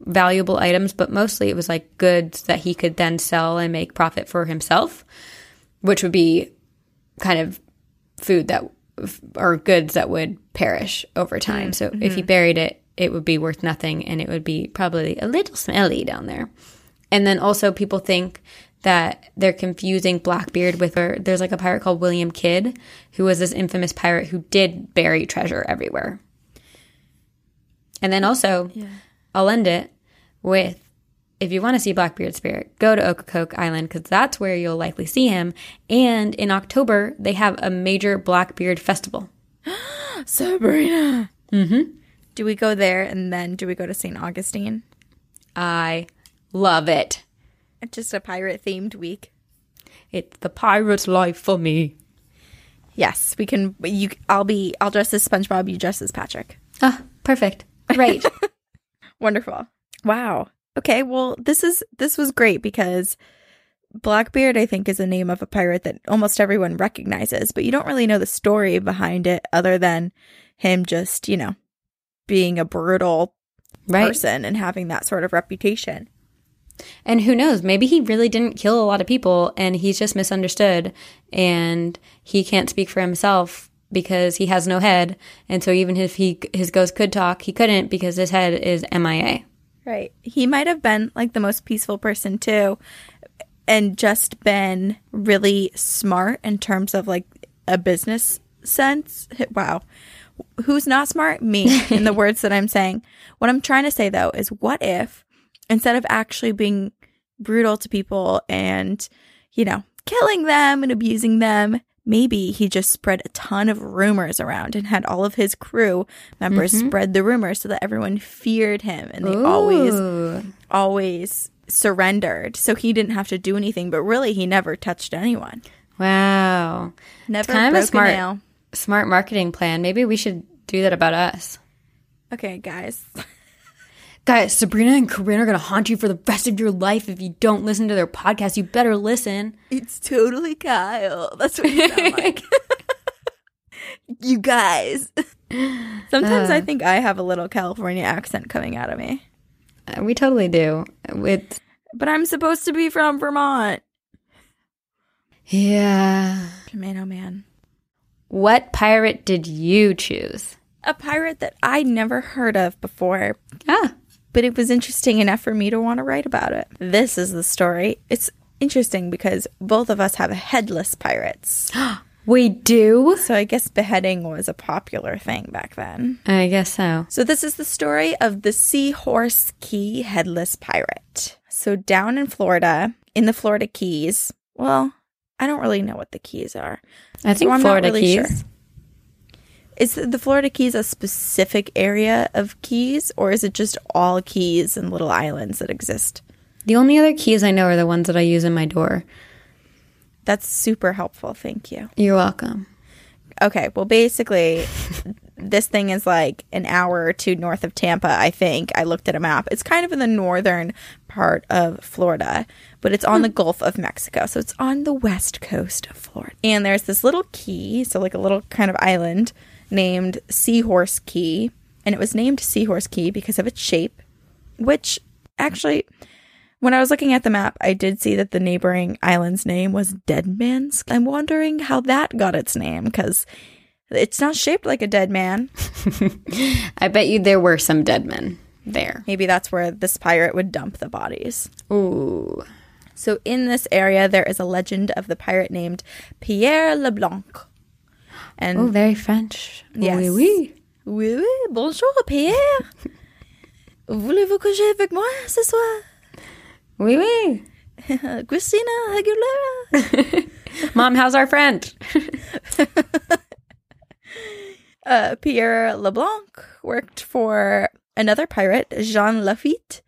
valuable items, but mostly it was like goods that he could then sell and make profit for himself, which would be kind of food that or goods that would perish over time. Mm-hmm. So if he buried it, it would be worth nothing and it would be probably a little smelly down there. And then also people think that they're confusing Blackbeard with her. There's like a pirate called William Kidd, who was this infamous pirate who did bury treasure everywhere. And then also, yeah. I'll end it with if you want to see Blackbeard's spirit, go to Ocracoke Island because that's where you'll likely see him. And in October, they have a major Blackbeard festival. [gasps] Sabrina. Mm-hmm. Do we go there and then do we go to St. Augustine? I love it. It's just a pirate themed week. It's the pirate's life for me. Yes, we can. You, I'll be. I'll dress as SpongeBob. You dress as Patrick. Ah, perfect. Great. [laughs] Wonderful. Wow. Okay. Well, this is this was great because Blackbeard, I think, is the name of a pirate that almost everyone recognizes, but you don't really know the story behind it other than him just, you know, being a brutal right. person and having that sort of reputation. And who knows, maybe he really didn't kill a lot of people and he's just misunderstood and he can't speak for himself because he has no head. And so even if he his ghost could talk, he couldn't because his head is MIA. Right. He might have been like the most peaceful person too and just been really smart in terms of like a business sense. Wow. Who's not smart? Me, [laughs] in the words that I'm saying. What I'm trying to say though is what if instead of actually being brutal to people and, you know, killing them and abusing them, maybe he just spread a ton of rumors around and had all of his crew members mm-hmm. spread the rumors so that everyone feared him and they Ooh. always always surrendered. So he didn't have to do anything but really he never touched anyone. Wow. Never kind of a smart. a smart marketing plan. Maybe we should do that about us. Okay guys [laughs] Guys, Sabrina and Corinne are going to haunt you for the rest of your life if you don't listen to their podcast. You better listen. It's totally Kyle. That's what you sound [laughs] like. you guys. Sometimes uh, I think I have a little California accent coming out of me. Uh, we totally do. It's But I'm supposed to be from Vermont. Yeah. Oh man. What pirate did you choose? A pirate that I never heard of before, Ah. But it was interesting enough for me to want to write about it. This is the story. It's interesting because both of us have headless pirates. [gasps] We do? So I guess beheading was a popular thing back then. I guess so. So this is the story of the Seahorse Key headless pirate. So down in Florida, in the Florida Keys, well, I don't really know what the keys are. I think So I'm not Florida really Keys. sure. Is the Florida Keys a specific area of keys, or is it just all keys and little islands that exist? The only other keys I know are the ones that I use in my door. That's super helpful. Thank you. You're welcome. Okay, well, basically, [laughs] this thing is like an hour or two north of Tampa, I think. I looked at a map. It's kind of in the northern part of Florida, but it's on hmm. the Gulf of Mexico. So it's on the west coast of Florida. And there's this little key, so like a little kind of island named Seahorse Key. And it was named Seahorse Key because of its shape, which actually. When I was looking at the map, I did see that the neighboring island's name was Deadman's. I'm wondering how that got its name because it's not shaped like a dead man. [laughs] I bet you there were some dead men there. Maybe that's where this pirate would dump the bodies. Ooh. So, in this area, there is a legend of the pirate named Pierre Leblanc. And Oh, very French. Yes. Oui, oui. oui, oui, bonjour Pierre. [laughs] Voulez-vous coucher avec moi ce soir? Oui, oui. [laughs] Christina Aguilera. [laughs] Mom, how's our friend? uh, Pierre Leblanc worked for another pirate, Jean Lafitte.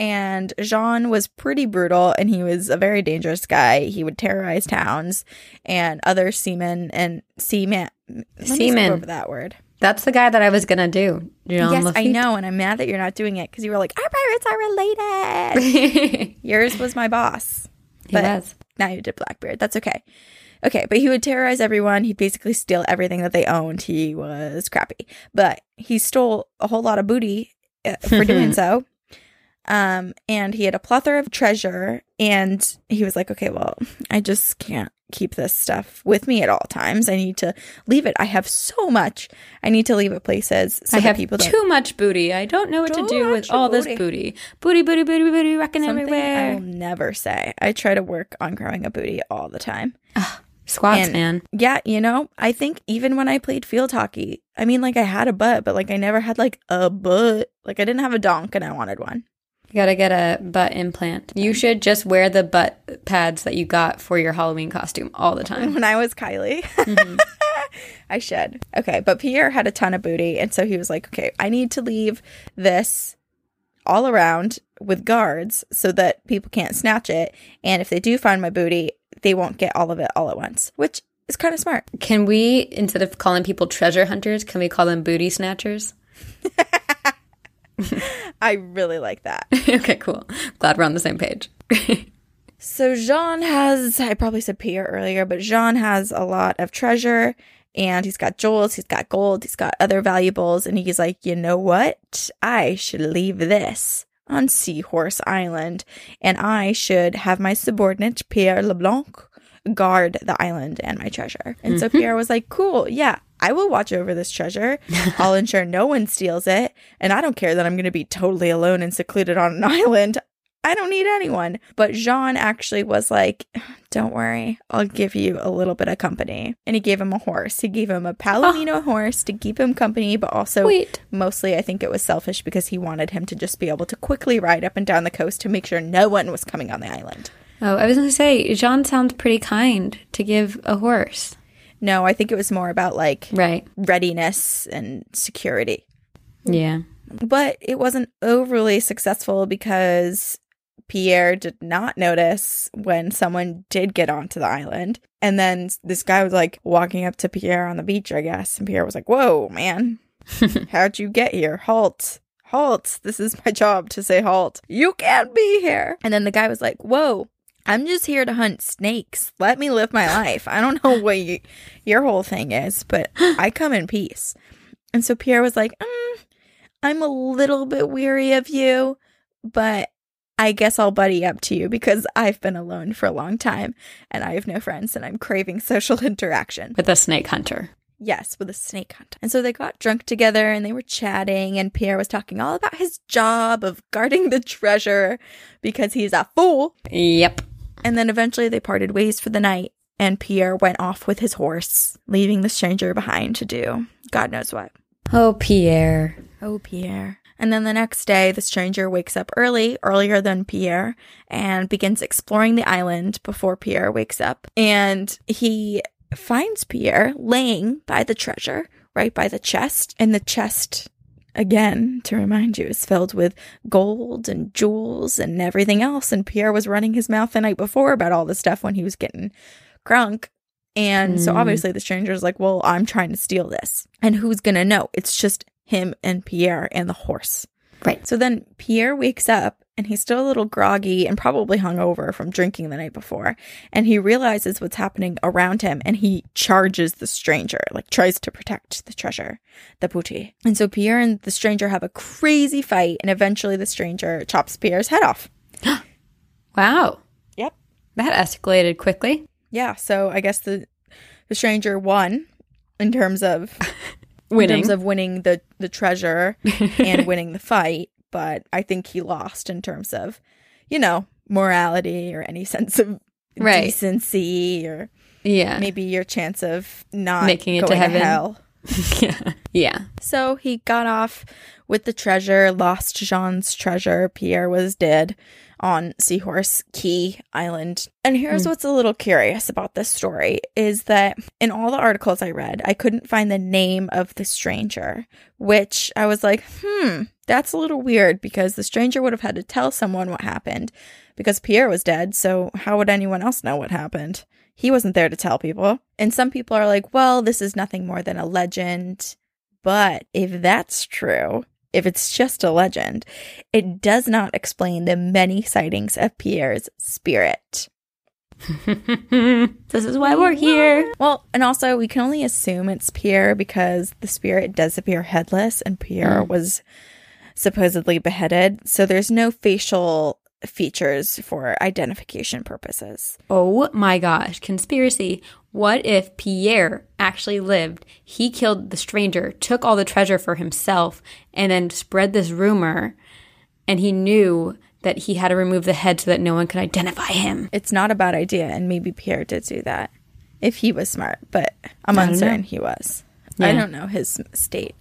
And Jean was pretty brutal and he was a very dangerous guy. He would terrorize towns and other seamen and seaman. Seamen. over that word. That's the guy that I was going to do. Jean yes, I know. And I'm mad that you're not doing it because you were like, our pirates are related. [laughs] Yours was my boss. He But was. now you did Blackbeard. That's okay. Okay, but he would terrorize everyone. He'd basically steal everything that they owned. He was crappy, but he stole a whole lot of booty uh, for doing [laughs] so. Um, and he had a plethora of treasure. And he was like, "Okay, well, I just can't keep this stuff with me at all times. I need to leave it. I have so much. I need to leave it places so I have people don't." too much booty. I don't know what to do with all booty. this booty. Booty, booty, booty, booty, rocking Something I will never say. I try to work on growing a booty all the time. Squats, And- man. Yeah, you know, I think even when I played field hockey, I mean, like I had a butt, but like I never had like a butt. Like I didn't have a donk and I wanted one. You gotta get a butt implant. You should just wear the butt pads that you got for your Halloween costume all the time. When I was Kylie, Mm-hmm. [laughs] I should. Okay, but Pierre had a ton of booty. And so he was like, okay, I need to leave this all around with guards so that people can't snatch it. And if they do find my booty, they won't get all of it all at once, which is kind of smart. Can we, instead of calling people treasure hunters, can we call them booty snatchers? [laughs] [laughs] I really like that. [laughs] okay, cool. Glad we're on the same page. [laughs] So Jean has, I probably said Pierre earlier, but Jean has a lot of treasure and he's got jewels, he's got gold, he's got other valuables. And he's like, you know what? I should leave this on Seahorse Island and I should have my subordinate, Pierre Leblanc, guard the island and my treasure. And so mm-hmm. Pierre was like, cool, yeah. I will watch over this treasure. [laughs] I'll ensure no one steals it. And I don't care that I'm going to be totally alone and secluded on an [laughs] island. I don't need anyone. But Jean actually was like, Don't worry, I'll give you a little bit of company. And he gave him a horse. He gave him a Palomino ah. horse to keep him company, but also Wait. mostly I think it was selfish because he wanted him to just be able to quickly ride up and down the coast to make sure no one was coming on the island. Oh, I was going to say, Jean sounds pretty kind to give a horse. No, I think it was more about like Right. readiness and security. Yeah. But it wasn't overly successful because Pierre did not notice when someone did get onto the island. And then this guy was like walking up to Pierre on the beach, I guess. And Pierre was like, Whoa, man, [laughs] how'd you get here? Halt. Halt. This is my job to say halt. You can't be here. And then the guy was like, Whoa. I'm just here to hunt snakes. Let me live my life. I don't know what you, your whole thing is, but I come in peace. And so Pierre was like, mm, I'm a little bit weary of you, but I guess I'll buddy up to you because I've been alone for a long time and I have no friends and I'm craving [laughs] social interaction. With a snake hunter. Yes, with a snake hunt. And so they got drunk together and they were chatting, and Pierre was talking all about his job of guarding the treasure because he's a fool. Yep. And then eventually they parted ways for the night, and Pierre went off with his horse, leaving the stranger behind to do God knows what. Oh, Pierre. Oh, Pierre. And then the next day, the stranger wakes up early, earlier than Pierre, and begins exploring the island before Pierre wakes up. And he finds Pierre laying by the treasure, right by the chest. And the chest, again, to remind you, is filled with gold and jewels and everything else. And Pierre was running his mouth the night before about all this stuff when he was getting crunk. And so Mm. obviously the stranger's like, well, I'm trying to steal this. And who's going to know? It's just him and Pierre and the horse. Right. So then Pierre wakes up and he's still a little groggy and probably hungover from drinking the night before. And he realizes what's happening around him and he charges the stranger, like tries to protect the treasure, the booty. And so Pierre and the stranger have a crazy fight and eventually the stranger chops Pierre's head off. [gasps] Wow. Yep. That escalated quickly. Yeah. So I guess the the stranger won in terms of [laughs] in Winning. terms of winning the the treasure [laughs] and winning the fight, but I think he lost in terms of, you know, morality or any [laughs] sense of Right. decency or yeah. maybe your chance of not Making it to heaven. hell. [laughs] yeah. Yeah. So he got off with the treasure, lost Jean's treasure. Pierre was dead on Seahorse Key Island. And here's what's a little curious about this story is that in all the articles I read, I couldn't find the name of the stranger, which I was like, hmm, that's a little weird because the stranger would have had to tell someone what happened because Pierre was dead. So how would anyone else know what happened? He wasn't there to tell people. And some people are like, well, this is nothing more than a legend. But if that's true, if it's just a legend, it does not explain the many sightings of Pierre's spirit. [laughs] this is why we're here. Well, and also we can only assume it's Pierre because the spirit does appear headless and Pierre mm. was supposedly beheaded. So there's no facial features for identification purposes. Oh my gosh, conspiracy. What if Pierre actually lived? He killed the stranger, took all the treasure for himself, and then spread this rumor. And he knew that he had to remove the head so that no one could identify him. It's not a bad idea, and maybe Pierre did do that if he was smart, but I'm uncertain know. he was. I don't know his state.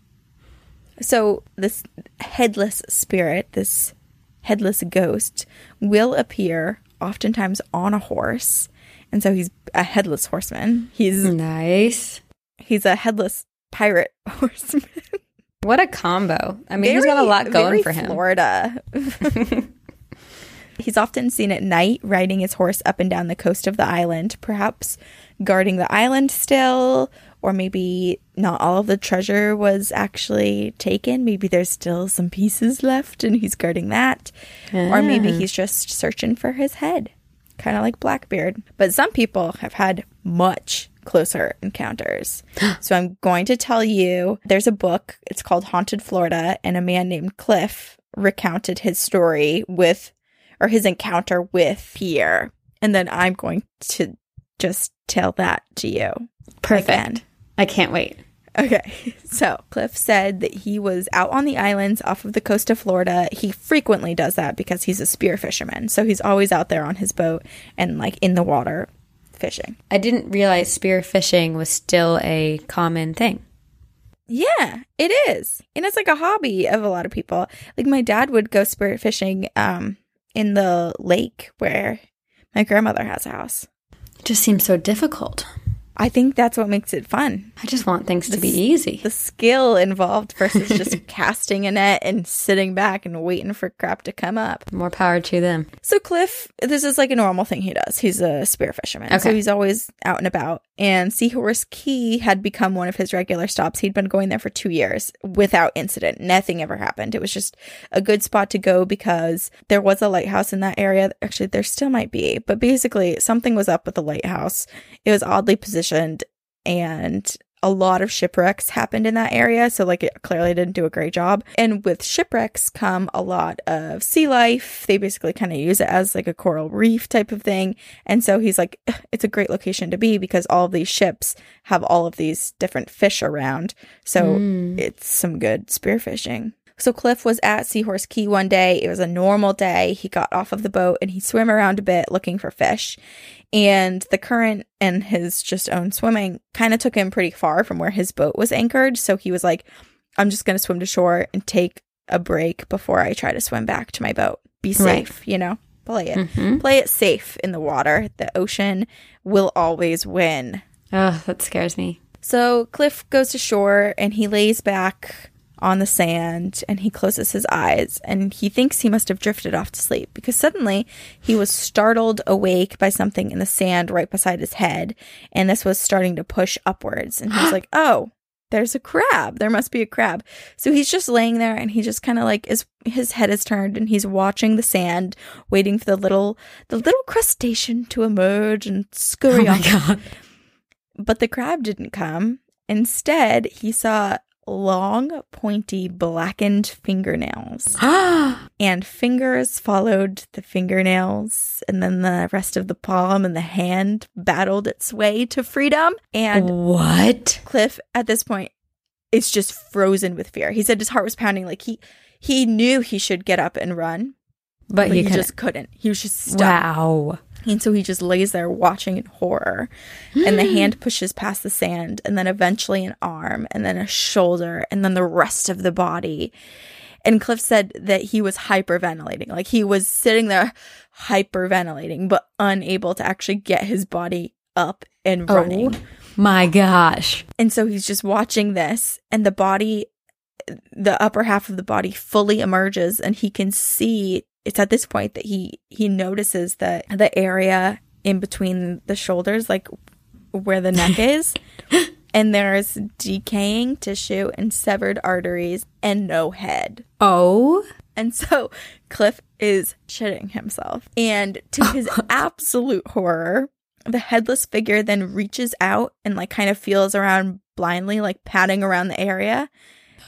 [laughs] so, this headless spirit, this headless ghost, will appear oftentimes on a horse. And so he's a headless horseman. He's Nice. he's a headless pirate [laughs] horseman. What a combo. I mean, he's got a lot going very for him. Florida. [laughs] He's often seen at night riding his horse up and down the coast of the island, perhaps guarding the island still, or maybe not all of the treasure was actually taken. Maybe there's still some pieces left and he's guarding that. Or maybe he's just searching for his head, kind of like Blackbeard. But some people have had much closer encounters. [gasps] so I'm going to tell you there's a book, it's called Haunted Florida, and a man named Cliff recounted his story with or his encounter with Pierre. And then I'm going to just tell that to you. Perfect. again. I can't wait. Okay. [laughs] So Cliff said that he was out on the islands off of the coast of Florida. He frequently does that because he's a spear fisherman. So he's always out there on his boat and like in the water fishing. I didn't realize spear fishing was still a common thing. Yeah, it is. And it's like a hobby of a lot of people. Like my dad would go spirit fishing um in the lake where my grandmother has a house. It just seems so difficult. I think that's what makes it fun. I just want things to be easy. The skill involved versus just [laughs] casting a net and sitting back and waiting for crap to come up. More power to them. So Cliff, this is like a normal thing he does. He's a spear fisherman. So he's always out and about. And Seahorse Key had become one of his regular stops. He'd been going there for two years without incident. Nothing ever happened. It was just a good spot to go because there was a lighthouse in that area. Actually, there still might be, but basically something was up with the lighthouse. It was oddly positioned and a lot of shipwrecks happened in that area. So, like, it clearly didn't do a great job. And with shipwrecks come a lot of sea life. They basically kind of use it as like a coral reef type of thing. And so he's like, it's a great location to be because all of these ships have all of these different fish around. So, Mm. it's some good spearfishing. So Cliff was at Seahorse Key one day. It was a normal day. He got off of the boat and he swam around a bit looking for fish. And the current and his just own swimming kind of took him pretty far from where his boat was anchored. So he was like, I'm just going to swim to shore and take a break before I try to swim back to my boat. Be Right. safe, you know? Play it. Mhm. Play it safe in the water. The ocean will always win. Oh, that scares me. So Cliff goes to shore and he lays back on the sand and he closes his eyes and he thinks he must have drifted off to sleep because suddenly he was startled awake by something in the sand right beside his head and this was starting to push upwards and he's [gasps] like, "Oh, there's a crab. There must be a crab." So he's just laying there and he just kind of like is his head is turned and he's watching the sand waiting for the little the little crustacean to emerge and Oh scurry my off but the crab didn't come. Instead, he saw long, pointy, blackened fingernails. [gasps] And fingers followed the fingernails, and then the rest of the palm and the hand battled its way to freedom. And what? Cliff, at this point, is just frozen with fear. He said his heart was pounding like he he knew he should get up and run, But, but he, he, just couldn't. He was just stuck. Wow. And so he just lays there watching in horror. and the hand hmm. pushes past the sand, and then eventually an arm, and then a shoulder, and then the rest of the body. And Cliff said that he was hyperventilating. Like he was sitting there hyperventilating, but unable to actually get his body up and oh running. Oh my gosh. And so he's just watching this, and the body, the upper half of the body fully emerges, and he can see. It's at this point that he he notices that the area in between the shoulders, like where the neck [laughs] is, and there's decaying tissue and severed arteries and no head. Oh. And so Cliff is shitting himself. And to [laughs] his absolute horror, the headless figure then reaches out and like kind of feels around blindly, like patting around the area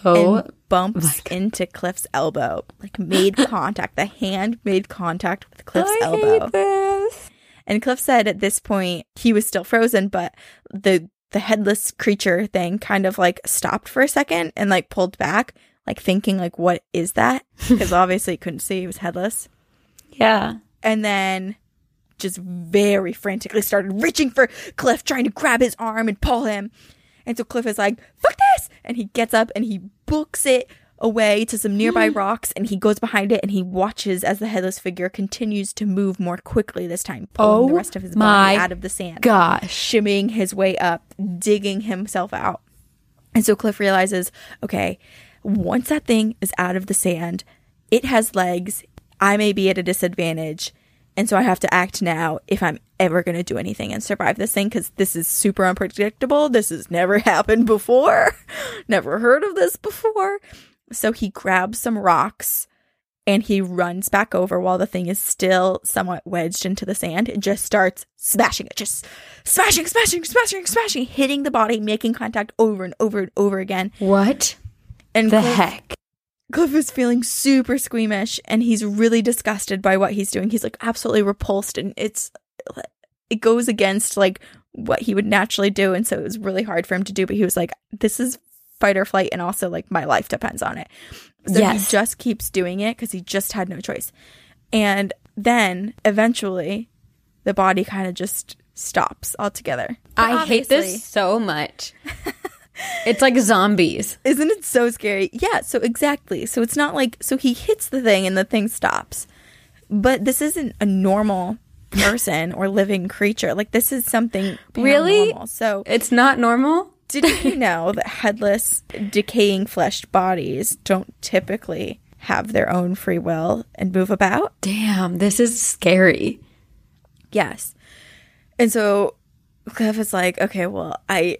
Oh. Bumps oh into Cliff's elbow. Like made [laughs] contact. The hand made contact with Cliff's I elbow. hate this. And Cliff said at this point he was still frozen, but the the headless creature thing kind of like stopped for a second and like pulled back, like thinking like what is that? [laughs] Because obviously he couldn't see he was headless. Yeah. And then just very frantically started reaching for Cliff, trying to grab his arm and pull him. And so Cliff is like, fuck this! And he gets up and he books it away to some nearby [gasps] rocks and he goes behind it and he watches as the headless figure continues to move more quickly this time, pulling the Oh rest of his body out of the sand, Gosh. shimmying his way up, digging himself out. And so Cliff realizes, okay, once that thing is out of the sand, it has legs. I may be at a disadvantage. And so I have to act now if I'm ever going to do anything and survive this thing because this is super unpredictable. This has never [laughs] happened before. [laughs] never heard of this before. So he grabs some rocks and he runs back over while the thing is still somewhat wedged into the sand and just starts smashing it, just smashing, smashing, smashing, smashing, hitting the body, making contact over and over and over again. What And the heck? Cliff is feeling super squeamish and he's really disgusted by what he's doing. He's like absolutely repulsed and it's it goes against like what he would naturally do and so it was really hard for him to do but he was like this is fight or flight and also like my life depends on it. So Yes. he just keeps doing it cuz he just had no choice. And then eventually the body kind of just stops altogether. But I hate this so much. [laughs] it's like zombies. Isn't it so scary? Yeah, so exactly. So it's not like so he hits the thing and the thing stops. But this isn't a normal person or living creature. Like this is something Really? So It's not normal. did you know that headless, decaying fleshed bodies don't typically have their own free will and move about? Damn, this is scary. Yes. And so Cliff is like, okay, well, I,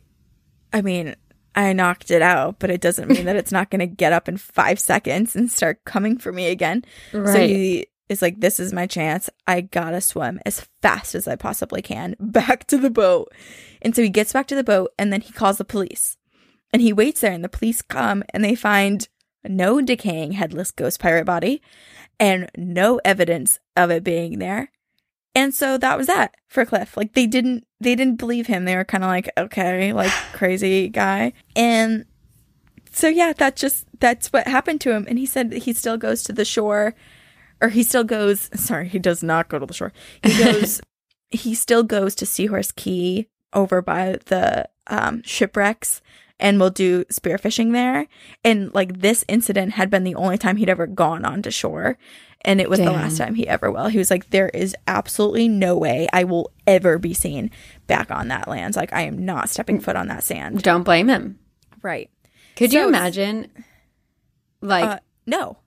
I mean, I knocked it out, but it doesn't mean that it's not going to get up in five seconds and start coming for me again. So he is like, this is my chance. I gotta swim as fast as I possibly can [laughs] back to the boat. And so he gets back to the boat and then he calls the police. And he waits there and the police come and they find no decaying headless ghost pirate body and no evidence of it being there. And so that was that for Cliff. Like they didn't they didn't believe him. They were kind of like, okay, like [sighs] crazy guy. And so yeah, that just that's what happened to him. And he said he still goes to the shore or he still goes sorry, he does not go to the shore. He [laughs] goes he still goes to Seahorse Key over by the um, shipwrecks and we'll do spearfishing there. And like this incident had been the only time he'd ever gone onto shore. And it was the last time he ever will. He was like, There is absolutely no way I will ever be seen back on that land. Like, I am not stepping foot on that sand. Don't blame him. Right. Could you imagine? Like, Uh, no.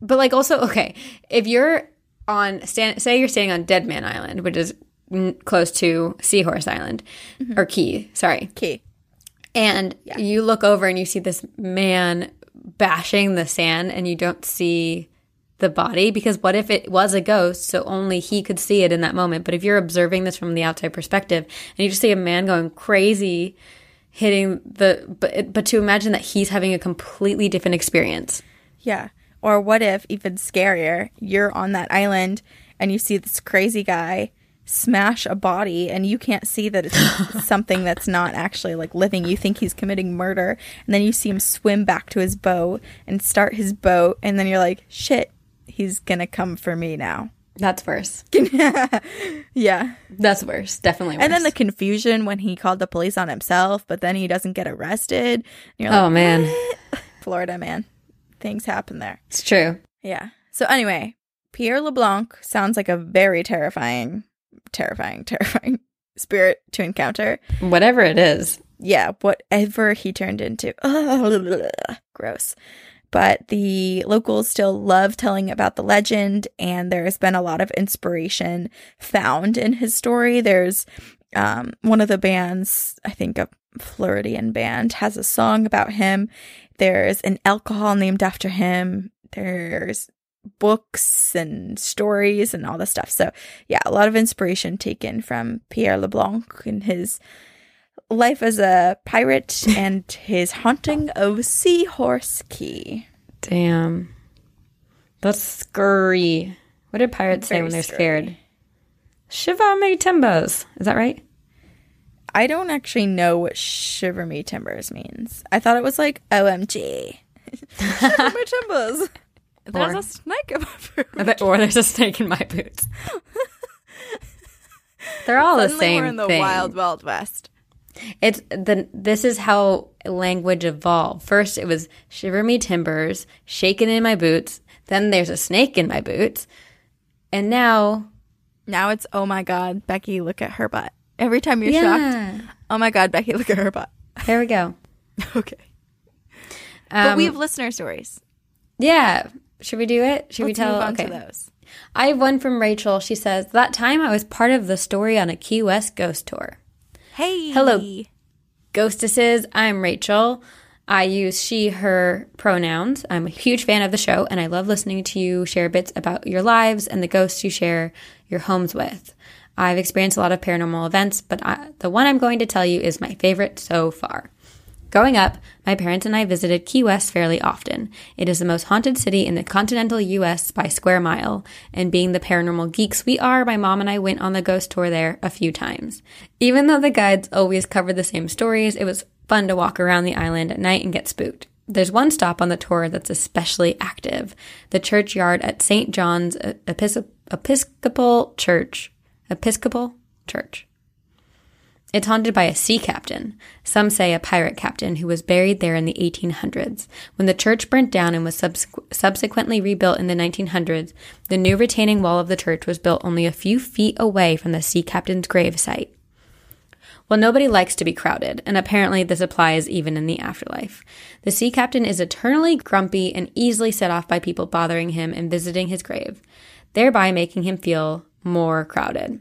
but like also okay, if you're on stand, say you're staying on Dead Man Island, which is n- close to Seahorse Island or Key, sorry, Key. And you look over and you see this man bashing the sand, and you don't see the body because what if it was a ghost? So only he could see it in that moment. But if you're observing this from the outside perspective and you just see a man going crazy hitting the but but to imagine that he's having a completely different experience. Yeah. Or what if, even scarier, you're on that island and you see this crazy guy smash a body and you can't see that it's [laughs] something that's not actually like living. You think he's committing murder. And then you see him swim back to his boat and start his boat. And then you're like, shit, he's to come for me now. that's worse [laughs] yeah. that's worse definitely worse. And then the confusion when he called the police on himself, but then he doesn't get arrested. You're oh, like, oh man Florida, man. Things happen there. it's true Yeah. So anyway, Pierre LeBlanc sounds like a very terrifying, terrifying, [laughs] terrifying spirit to encounter. whatever it is Yeah, whatever he turned into. [laughs] gross. But the locals still love telling about the legend, and there's been a lot of inspiration found in his story. There's um, one of the bands, I think a Floridian band, has a song about him. There's an alcohol named after him. There's books and stories and all this stuff. So, yeah, a lot of inspiration taken from Pierre LeBlanc and his life as a pirate [laughs] and his haunting of Seahorse Key. damn that's scurry what did pirates say when they're scared Shiver me timbers is that right I don't actually know what Shiver Me Timbers means. I thought it was like OMG. [laughs] Shiver Me [laughs] Timbers. There's Or- a snake in my [laughs] boot. I or there's a snake in my boots. [laughs] They're all the Suddenly same we're in the thing. wild, wild west. It's the this is how language evolved. First, it was shiver me timbers, shaking in my boots. Then there's a snake in my boots, and now Now it's, oh my God, Becky, look at her butt. Every time you're yeah, shocked, oh my God, Becky, look at her butt. there we go. [laughs] okay. But Um, we have listener stories. yeah. Should we do it? Should we Let's tell? move okay. to those. I have one from Rachel. She says that time I was part of the story on a Key West ghost tour. Hey. Hello. Ghostesses, I'm Rachel. I use she, her pronouns. I'm a huge fan of the show and I love listening to you share bits about your lives and the ghosts you share your homes with. I've experienced a lot of paranormal events, but I, the one I'm going to tell you is my favorite so far. Growing up, my parents and I visited Key West fairly often. It is the most haunted city in the continental US by square mile, and being the paranormal geeks we are, my mom and I went on the ghost tour there a few times. Even though the guides always covered the same stories, it was fun to walk around the island at night and get spooked. There's one stop on the tour that's especially active the churchyard at St. John's Episcopal Church. Episcopal Church. It's haunted by a sea captain, some say a pirate captain, who was buried there in the 1800s. When the church burnt down and was subsequ- subsequently rebuilt in the 1900s, the new retaining wall of the church was built only a few feet away from the sea captain's grave site. Well, nobody likes to be crowded, and apparently this applies even in the afterlife. The sea captain is eternally grumpy and easily set off by people bothering him and visiting his grave, thereby making him feel more crowded.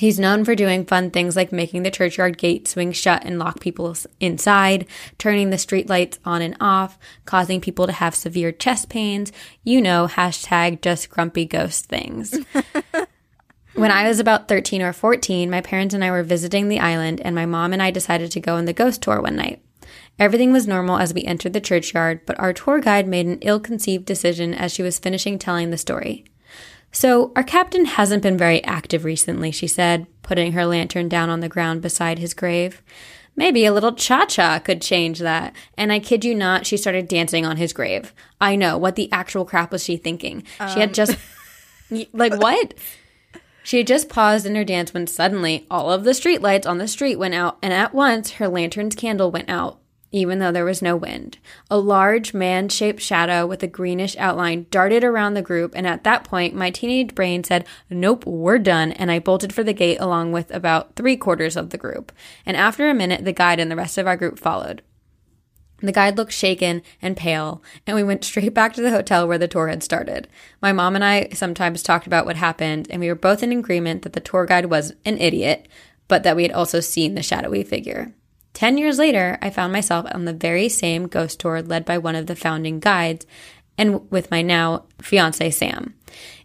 He's known for doing fun things like making the churchyard gate swing shut and lock people inside, turning the streetlights on and off, causing people to have severe chest pains. You know, hashtag just grumpy ghost things. [laughs] When I was about 13 or 14, my parents and I were visiting the island, and my mom and I decided to go on the ghost tour one night. Everything was normal as we entered the churchyard, but our tour guide made an ill conceived decision as she was finishing telling the story. So, our captain hasn't been very active recently, she said, putting her lantern down on the ground beside his grave. Maybe a little cha cha could change that. And I kid you not, she started dancing on his grave. I know. What the actual crap was she thinking? Um. She had just. [laughs] like, what? She had just paused in her dance when suddenly all of the streetlights on the street went out, and at once her lantern's candle went out even though there was no wind. A large man shaped shadow with a greenish outline darted around the group, and at that point, my teenage brain said, Nope, we're done, and I bolted for the gate along with about three quarters of the group. And after a minute, the guide and the rest of our group followed. The guide looked shaken and pale, and we went [laughs] straight back to the hotel where the tour had started. My mom and I sometimes talked about what happened, and we were both in agreement that the tour guide was an idiot, but that we had also seen the shadowy figure. Ten years later, I found myself on the very same ghost tour led by one of the founding guides and with my now fiance, Sam.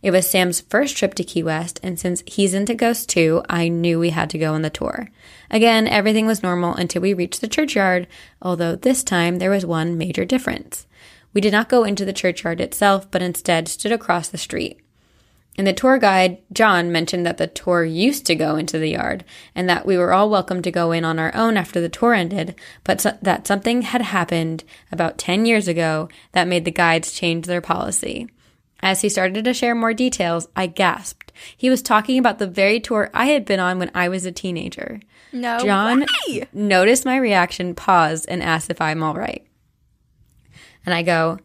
It was Sam's first trip to Key West, and since he's into ghosts too, I knew we had to go on the tour. Again, everything was normal until we reached the churchyard, although this time there was one major difference. We did not go into the churchyard itself, but instead stood across the street. And the tour guide, John, mentioned that the tour used to go into the yard and that we were all welcome to go in on our own after the tour ended, but so- that something had happened about 10 years ago that made the guides change their policy. As he started to share more details, I gasped. He was talking about the very tour I had been on when I was a teenager. No. John way. noticed my reaction, paused, and asked if I'm all right. And I go,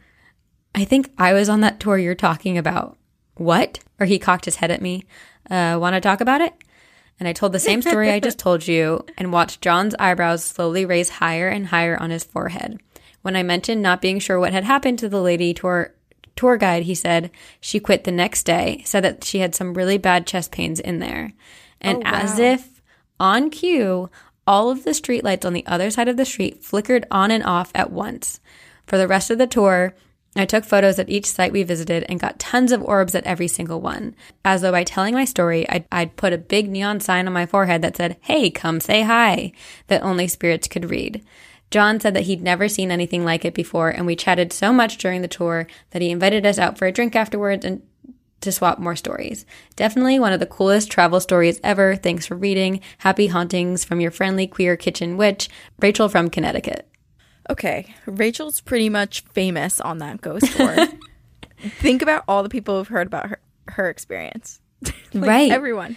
I think I was on that tour you're talking about. What? Or he cocked his head at me. Uh, want to talk about it? And I told the same story I just [laughs] told you and watched John's eyebrows slowly raise higher and higher on his forehead. When I mentioned not being sure what had happened to the lady tour tour guide, he said she quit the next day, said that she had some really bad chest pains in there. And oh, wow. as if on cue, all of the streetlights on the other side of the street flickered on and off at once. For the rest of the tour, I took photos at each site we visited and got tons of orbs at every single one. As though by telling my story, I'd, I'd, put a big neon sign on my forehead that said, Hey, come say hi, that only spirits could read. John said that he'd never seen anything like it before, and we chatted so much during the tour that he invited us out for a drink afterwards and to swap more stories. Definitely one of the coolest travel stories ever. Thanks for reading. Happy hauntings from your friendly queer kitchen witch, Rachel from Connecticut. Okay, Rachel's pretty much famous on that ghost tour. [laughs] Think about all the people who've heard about her her experience. [laughs] like right. Everyone.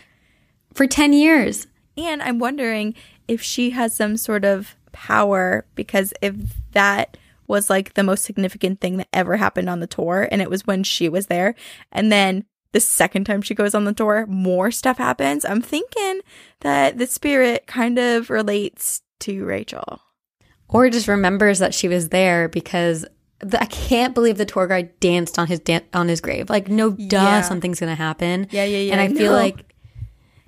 For 10 years. And I'm wondering if she has some sort of power because if that was like the most significant thing that ever happened on the tour and it was when she was there and then the second time she goes on the tour more stuff happens i'm thinking that the spirit kind of relates to rachel or just remembers that she was there because the, I can't believe the tour guide danced on his dan- on his grave. Like, no, duh, yeah. something's gonna happen. Yeah, yeah, yeah. And I feel like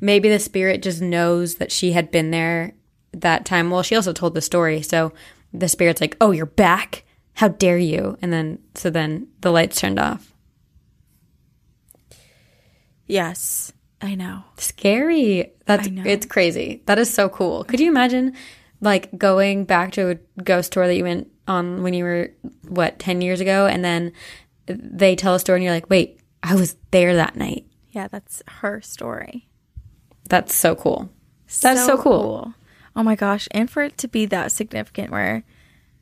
maybe the spirit just knows that she had been there that time. Well, she also told the story, so the spirit's like, "Oh, you're back! How dare you!" And then, so then the lights turned off. Yes, I know. Scary. That's it's crazy. That is so cool. Could you imagine? Like going back to a ghost tour that you went on when you were what 10 years ago and then they tell a story and you're like wait i was there that night yeah that's her story that's so cool that's so, so cool. cool. oh my gosh and for it to be that significant where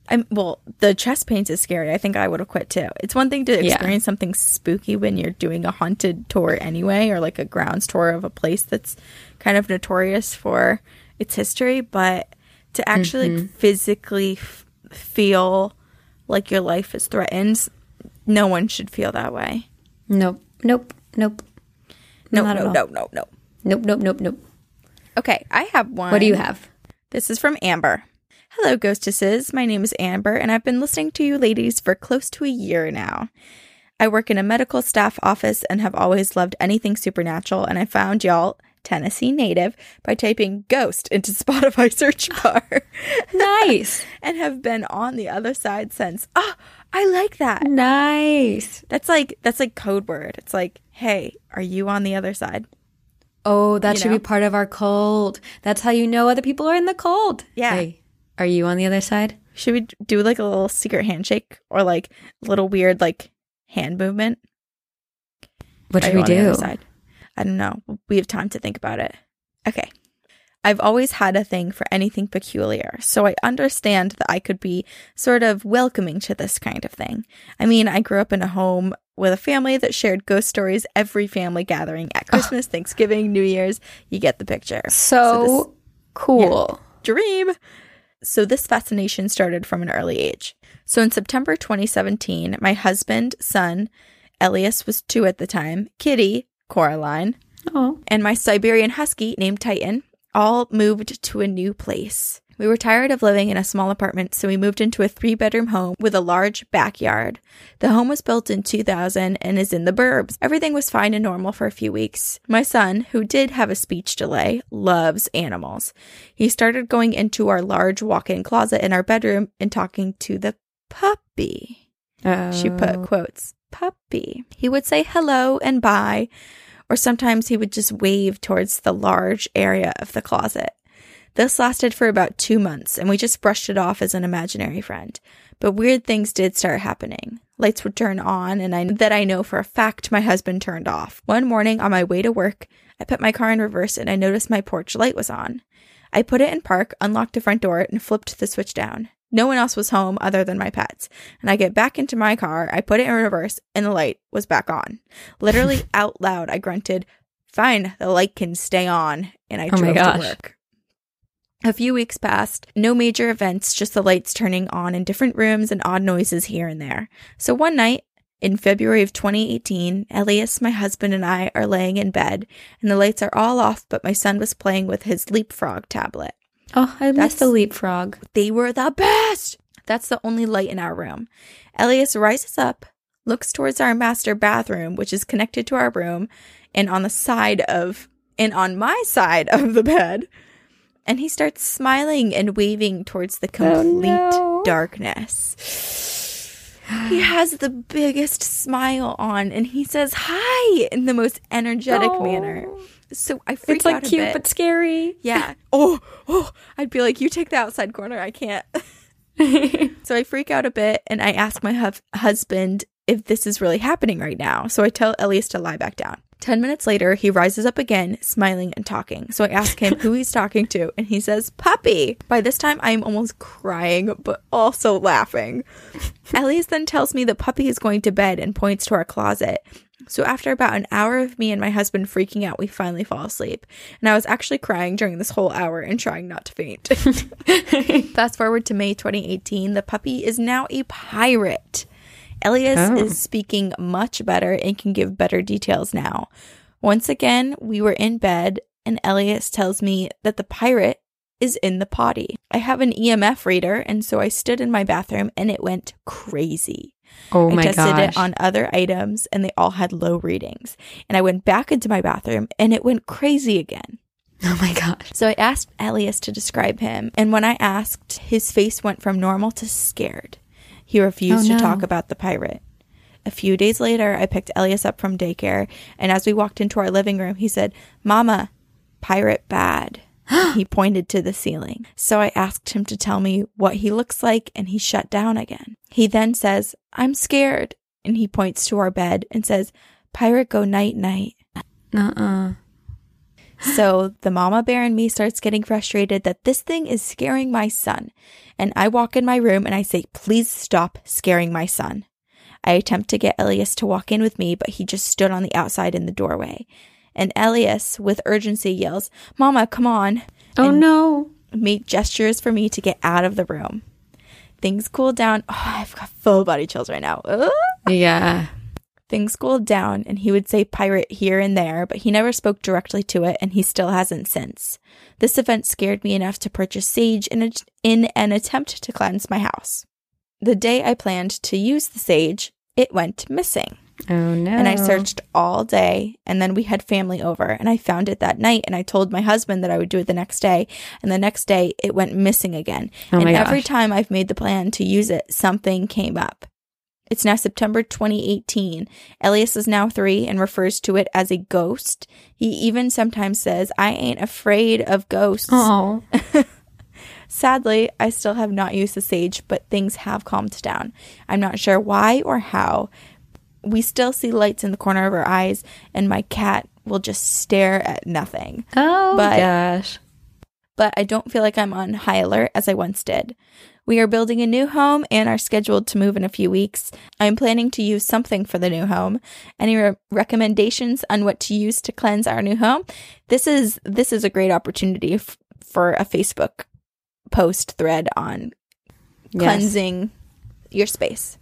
I'm well, the chest pains is scary. I think I would have quit too. It's one thing to experience yeah. something spooky when you're doing a haunted tour anyway, or like a grounds tour of a place that's kind of notorious for its history, but to actually mm-hmm. physically f- feel like your life is threatened, no one should feel that way. Nope. Nope. Nope. No, no, no, no, no. Nope, nope, nope, nope. Okay, I have one. What do you have? This is from Amber. Hello, ghostesses. My name is Amber, and I've been listening to you ladies for close to a year now. I work in a medical staff office and have always loved anything supernatural, and I found y'all Tennessee native by typing ghost into Spotify [laughs] search ah, bar. nice. [laughs] and have been on the other side since. Oh, I like that. Nice. That's like that's like code word. It's like, "Hey, are you on the other side?" Oh, that You should know? be part of our cult. That's how you know other people are in the cult. Yeah. Hey, are you on the other side? Should we do like a little secret handshake or like a little weird like hand movement? What should we on the other do? I don't know. We have time to think about it. Okay. I've always had a thing for anything peculiar, so I understand that I could be sort of welcoming to this kind of thing. I mean, I grew up in a home with a family that shared ghost stories every family gathering at Christmas, Thanksgiving, New Year's. You get the picture. So, this- cool. dream. So this fascination started from an early age. So in September 2017, my husband, son, Elias was two at the time, Kitty, Coraline, Oh. and my Siberian husky named Titan all moved to a new place. We were tired of living in a small apartment, so we moved into a three bedroom home with a large backyard. The home was built in 2000 and is in the burbs. Everything was fine and normal for a few weeks. My son, who did have a speech delay, loves animals. He started going into our large walk in closet in our bedroom and talking to the puppy. She put Oh. quotes, puppy. He would say hello and bye, or sometimes he would just wave towards the large area of the closet. This lasted for about two months, and we just brushed it off as an imaginary friend. But weird things did start happening. Lights would turn on, and I that I know for a fact my husband turned off. One morning on my way to work, I put my car in reverse and I noticed my porch light was on. I put it in park, unlocked the front door, and flipped the switch down. No one else was home other than my pets. And I get back into my car, I put it in reverse, and the light was back on. Literally [laughs] out loud, I grunted, Fine, the light can stay on. And I Oh drove to work. A few weeks passed, no major events, just the lights turning on in different rooms and odd noises here and there. So one night, in February of 2018, Elias, my husband, and I are laying in bed, and the lights are all off, but my son was playing with his leapfrog tablet. Oh, I missed the That's- leapfrog. They were the best! That's the only light in our room. Elias rises up, looks towards our master bathroom, which is connected to our room, and on the side of, and on my side of the bed, and he starts smiling and waving towards the oh, complete no. darkness. He has the biggest smile on, and he says hi in the most energetic No. manner. So I freak out. It's like out a cute bit. but scary. Yeah. [laughs] Oh, oh, I'd be like, you take the outside corner. I can't. [laughs] so I freak out a bit and I ask my huf- husband if this is really happening right now. So I tell Elias to lie back down. 10 minutes later, he rises up again, smiling and talking. So I ask him who he's talking to, and he says, Puppy. By this time, I'm almost crying, but also laughing. [laughs] Elias then tells me that Puppy is going to bed and points to our closet. So after about an hour of me and my husband freaking out, we finally fall asleep. And I was actually crying during this whole hour and trying not to faint. [laughs] [laughs] Fast forward to May 2018, the puppy is now a pirate. Elias Oh. is speaking much better and can give better details now. Once again, we were in bed, and Elias tells me that the pirate is in the potty. I have an EMF reader, and so I stood in my bathroom and it went crazy. Oh I my tested gosh. it on other items and they all had low readings. And I went back into my bathroom and it went crazy again. [laughs] oh my gosh. So I asked Elias to describe him, and when I asked, his face went from normal to scared. He refused Oh, to talk about the pirate. A few days later, I picked Elias up from daycare, and as we walked into our living room, he said, Mama, pirate bad. [gasps] he pointed to the ceiling. So I asked him to tell me what he looks like, and he shut down again. He then says, I'm scared. And he points to our bed and says, Pirate go night night. Uh-uh. So the mama bear and me starts getting frustrated that this thing is scaring my son. And I walk in my room and I say, please stop scaring my son. I attempt to get Elias to walk in with me, but he just stood on the outside in the doorway. And Elias, with urgency, yells, Mama, come on. Oh And no. made gestures for me to get out of the room. Things cooled down. Oh, I've got full body chills right now. Ugh. Yeah. Things cooled down, and he would say pirate here and there, but he never spoke directly to it, and he still hasn't since. This event scared me enough to purchase sage in, a, in an attempt to cleanse my house. The day I planned to use the sage, it went missing. Oh no. And I searched all day, and then we had family over, and I found it that night, and I told my husband that I would do it the next day, and the next day it went missing again. Oh and every time I've made the plan to use it, something came up. It's now September 2018. Elias is now three and refers to it as a ghost. He even sometimes says, I ain't afraid of ghosts. Oh, [laughs] Sadly, I still have not used the sage, but things have calmed down. I'm not sure why or how. We still see lights in the corner of our eyes, and my cat will just stare at nothing. oh But- gosh. But I don't feel like I'm on high alert as I once did. We are building a new home and are scheduled to move in a few weeks. I'm planning to use something for the new home. Any re- recommendations on what to use to cleanse our new home? This is this is a great opportunity f- for a Facebook post thread on Yes. cleansing your space.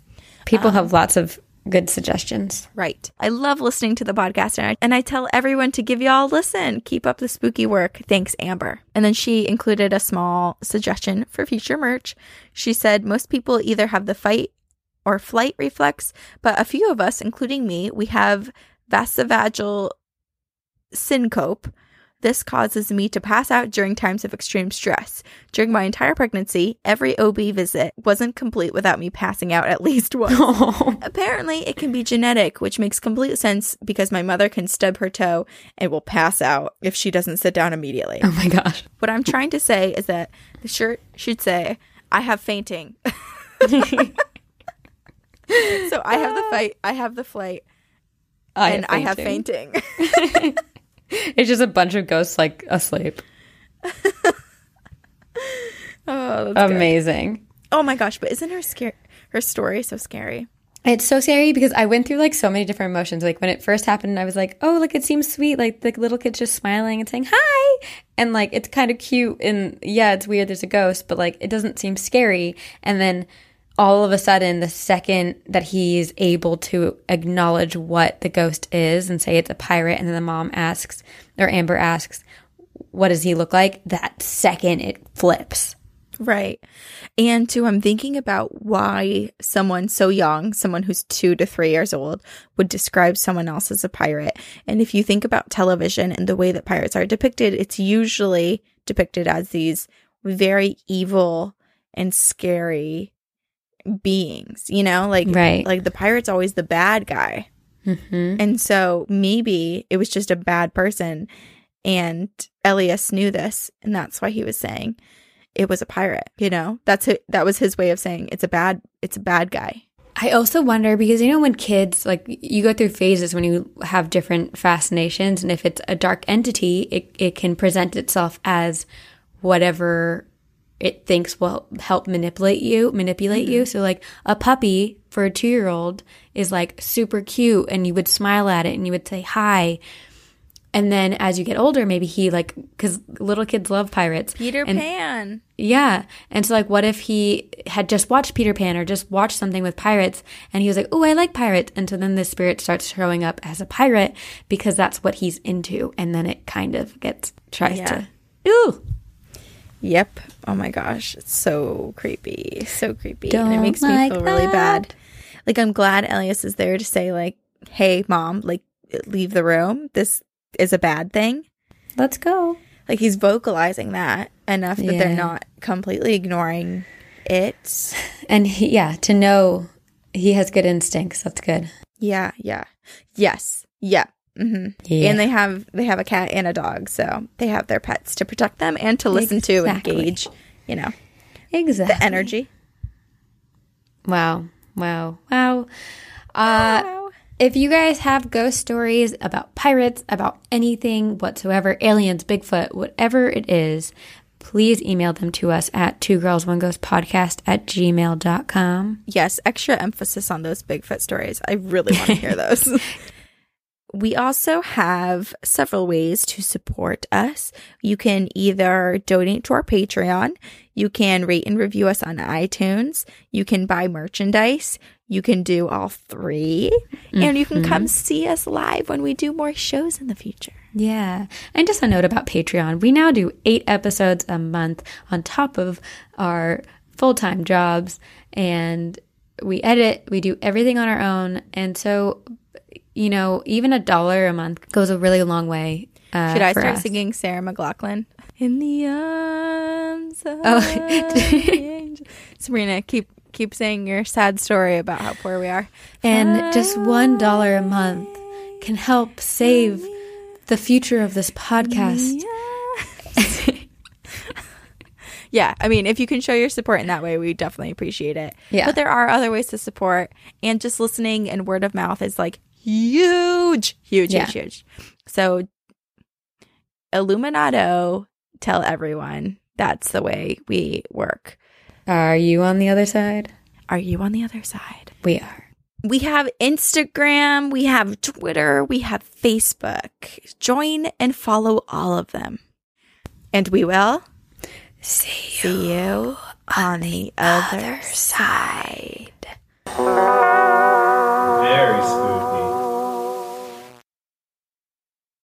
People Um, have lots of good suggestions. Right. I love listening to the podcast and I, and I tell everyone to give y'all a listen. Keep up the spooky work. Thanks, Amber. And then she included a small suggestion for future merch. She said most people either have the fight or flight reflex, but a few of us, including me, we have vasovagal syncope. This causes me to pass out during times of extreme stress. During my entire pregnancy, every OB visit wasn't complete without me passing out at [laughs] least once. Oh, Apparently, it can be genetic, which makes complete sense because my mother can stub her toe and will pass out if she doesn't sit down immediately. oh my gosh. What I'm trying to say is that the shirt should say, I have fainting. [laughs] so I have the ah. fight, I have the flight, and I have fainting. [laughs] [laughs] It's just a bunch of ghosts like asleep. [laughs] oh, that's good. Amazing. Oh my gosh, but isn't her scare her story so scary? It's so scary because I went through like so many different emotions. Like when it first happened, I was like, "Oh, like it seems sweet." Like the little kid's just smiling and saying hi, and like it's kind of cute. And yeah, it's weird. There's a ghost, but like it doesn't seem scary. And then all of a sudden, the second that he's able to acknowledge what the ghost is and say it's a pirate, and then the mom asks or Amber asks, "What does he look like?" That second, it flips. Right. And too, I'm thinking about why someone so young, someone who's two to three years old, would describe someone else as a pirate. And if you think about television and the way that pirates are depicted, it's usually depicted as these very evil and scary beings, you know? Like, Right. like the pirate's always the bad guy. hmm And so maybe it was just a bad person. And Elias knew this. And that's why he was saying it was a pirate. You know, that's it. That was his way of saying it's a bad, it's a bad guy. I also wonder because you know when kids like you go through phases when you have different fascinations and if it's a dark entity it it can present itself as whatever it thinks will help manipulate you manipulate you mm-hmm. so like a puppy for a 2-year-old is like super cute and you would smile at it and you would say hi and then as you get older maybe he like cuz little kids love pirates Peter And- Pan. yeah. And so, like, what if he had just watched Peter Pan or just watched something with pirates and he was like, oh, I like pirates. And so then the spirit starts showing up as a pirate because that's what he's into. And then it kind of gets, tries Yeah. to, ooh. Yep. Oh my gosh. It's so creepy. So creepy. and it Don't makes me like feel really bad. Like, I'm glad Elias is there to say, like, hey, mom, like, leave the room. This is a bad thing. Let's go. Like, he's vocalizing that enough that they're not completely ignoring it. [laughs] And he, yeah, to know he has good instincts. That's good. Yeah, yeah. Yes. Yeah. Hmm Yeah. And they have they have a cat and a dog, so they have their pets to protect them and to listen to and Exactly. gauge, you know, exactly. the energy. Wow. Wow. Wow. Uh, Wow. If you guys have ghost stories about pirates, about anything whatsoever, aliens, Bigfoot, whatever it is, please email them to us at two girls one ghost podcast at gmail.com. Yes, extra emphasis on those Bigfoot stories. I really want to hear [laughs] those. We also have several ways to support us. You can either donate to our Patreon, you can rate and review us on iTunes, you can buy merchandise, you can do all 3 and you can mm-hmm. come see us live when we do more shows in the future. Yeah. And just a note about Patreon. We now do eight episodes a month on top of our full time jobs. And we edit, we do everything on our own. And so, you know, even a dollar a month goes a really long way. Uh, Should I start us. singing Sarah McLachlan? In the arms of Oh. [laughs] Sabrina, keep keep saying your sad story about how poor we are. And just one dollar a month can help save the future of this podcast. [laughs] yeah, I mean, if you can show your support in that way, we definitely appreciate it. Yeah. But there are other ways to support, and just listening and word of mouth is like huge, huge, Yeah. huge, huge. So, Illuminato, tell everyone that's the way we work. Are you on the other side? Are you on the other side? We are. We have Instagram, we have Twitter, we have Facebook. Join and follow all of them. And we will See see you on the other side. Very spooky.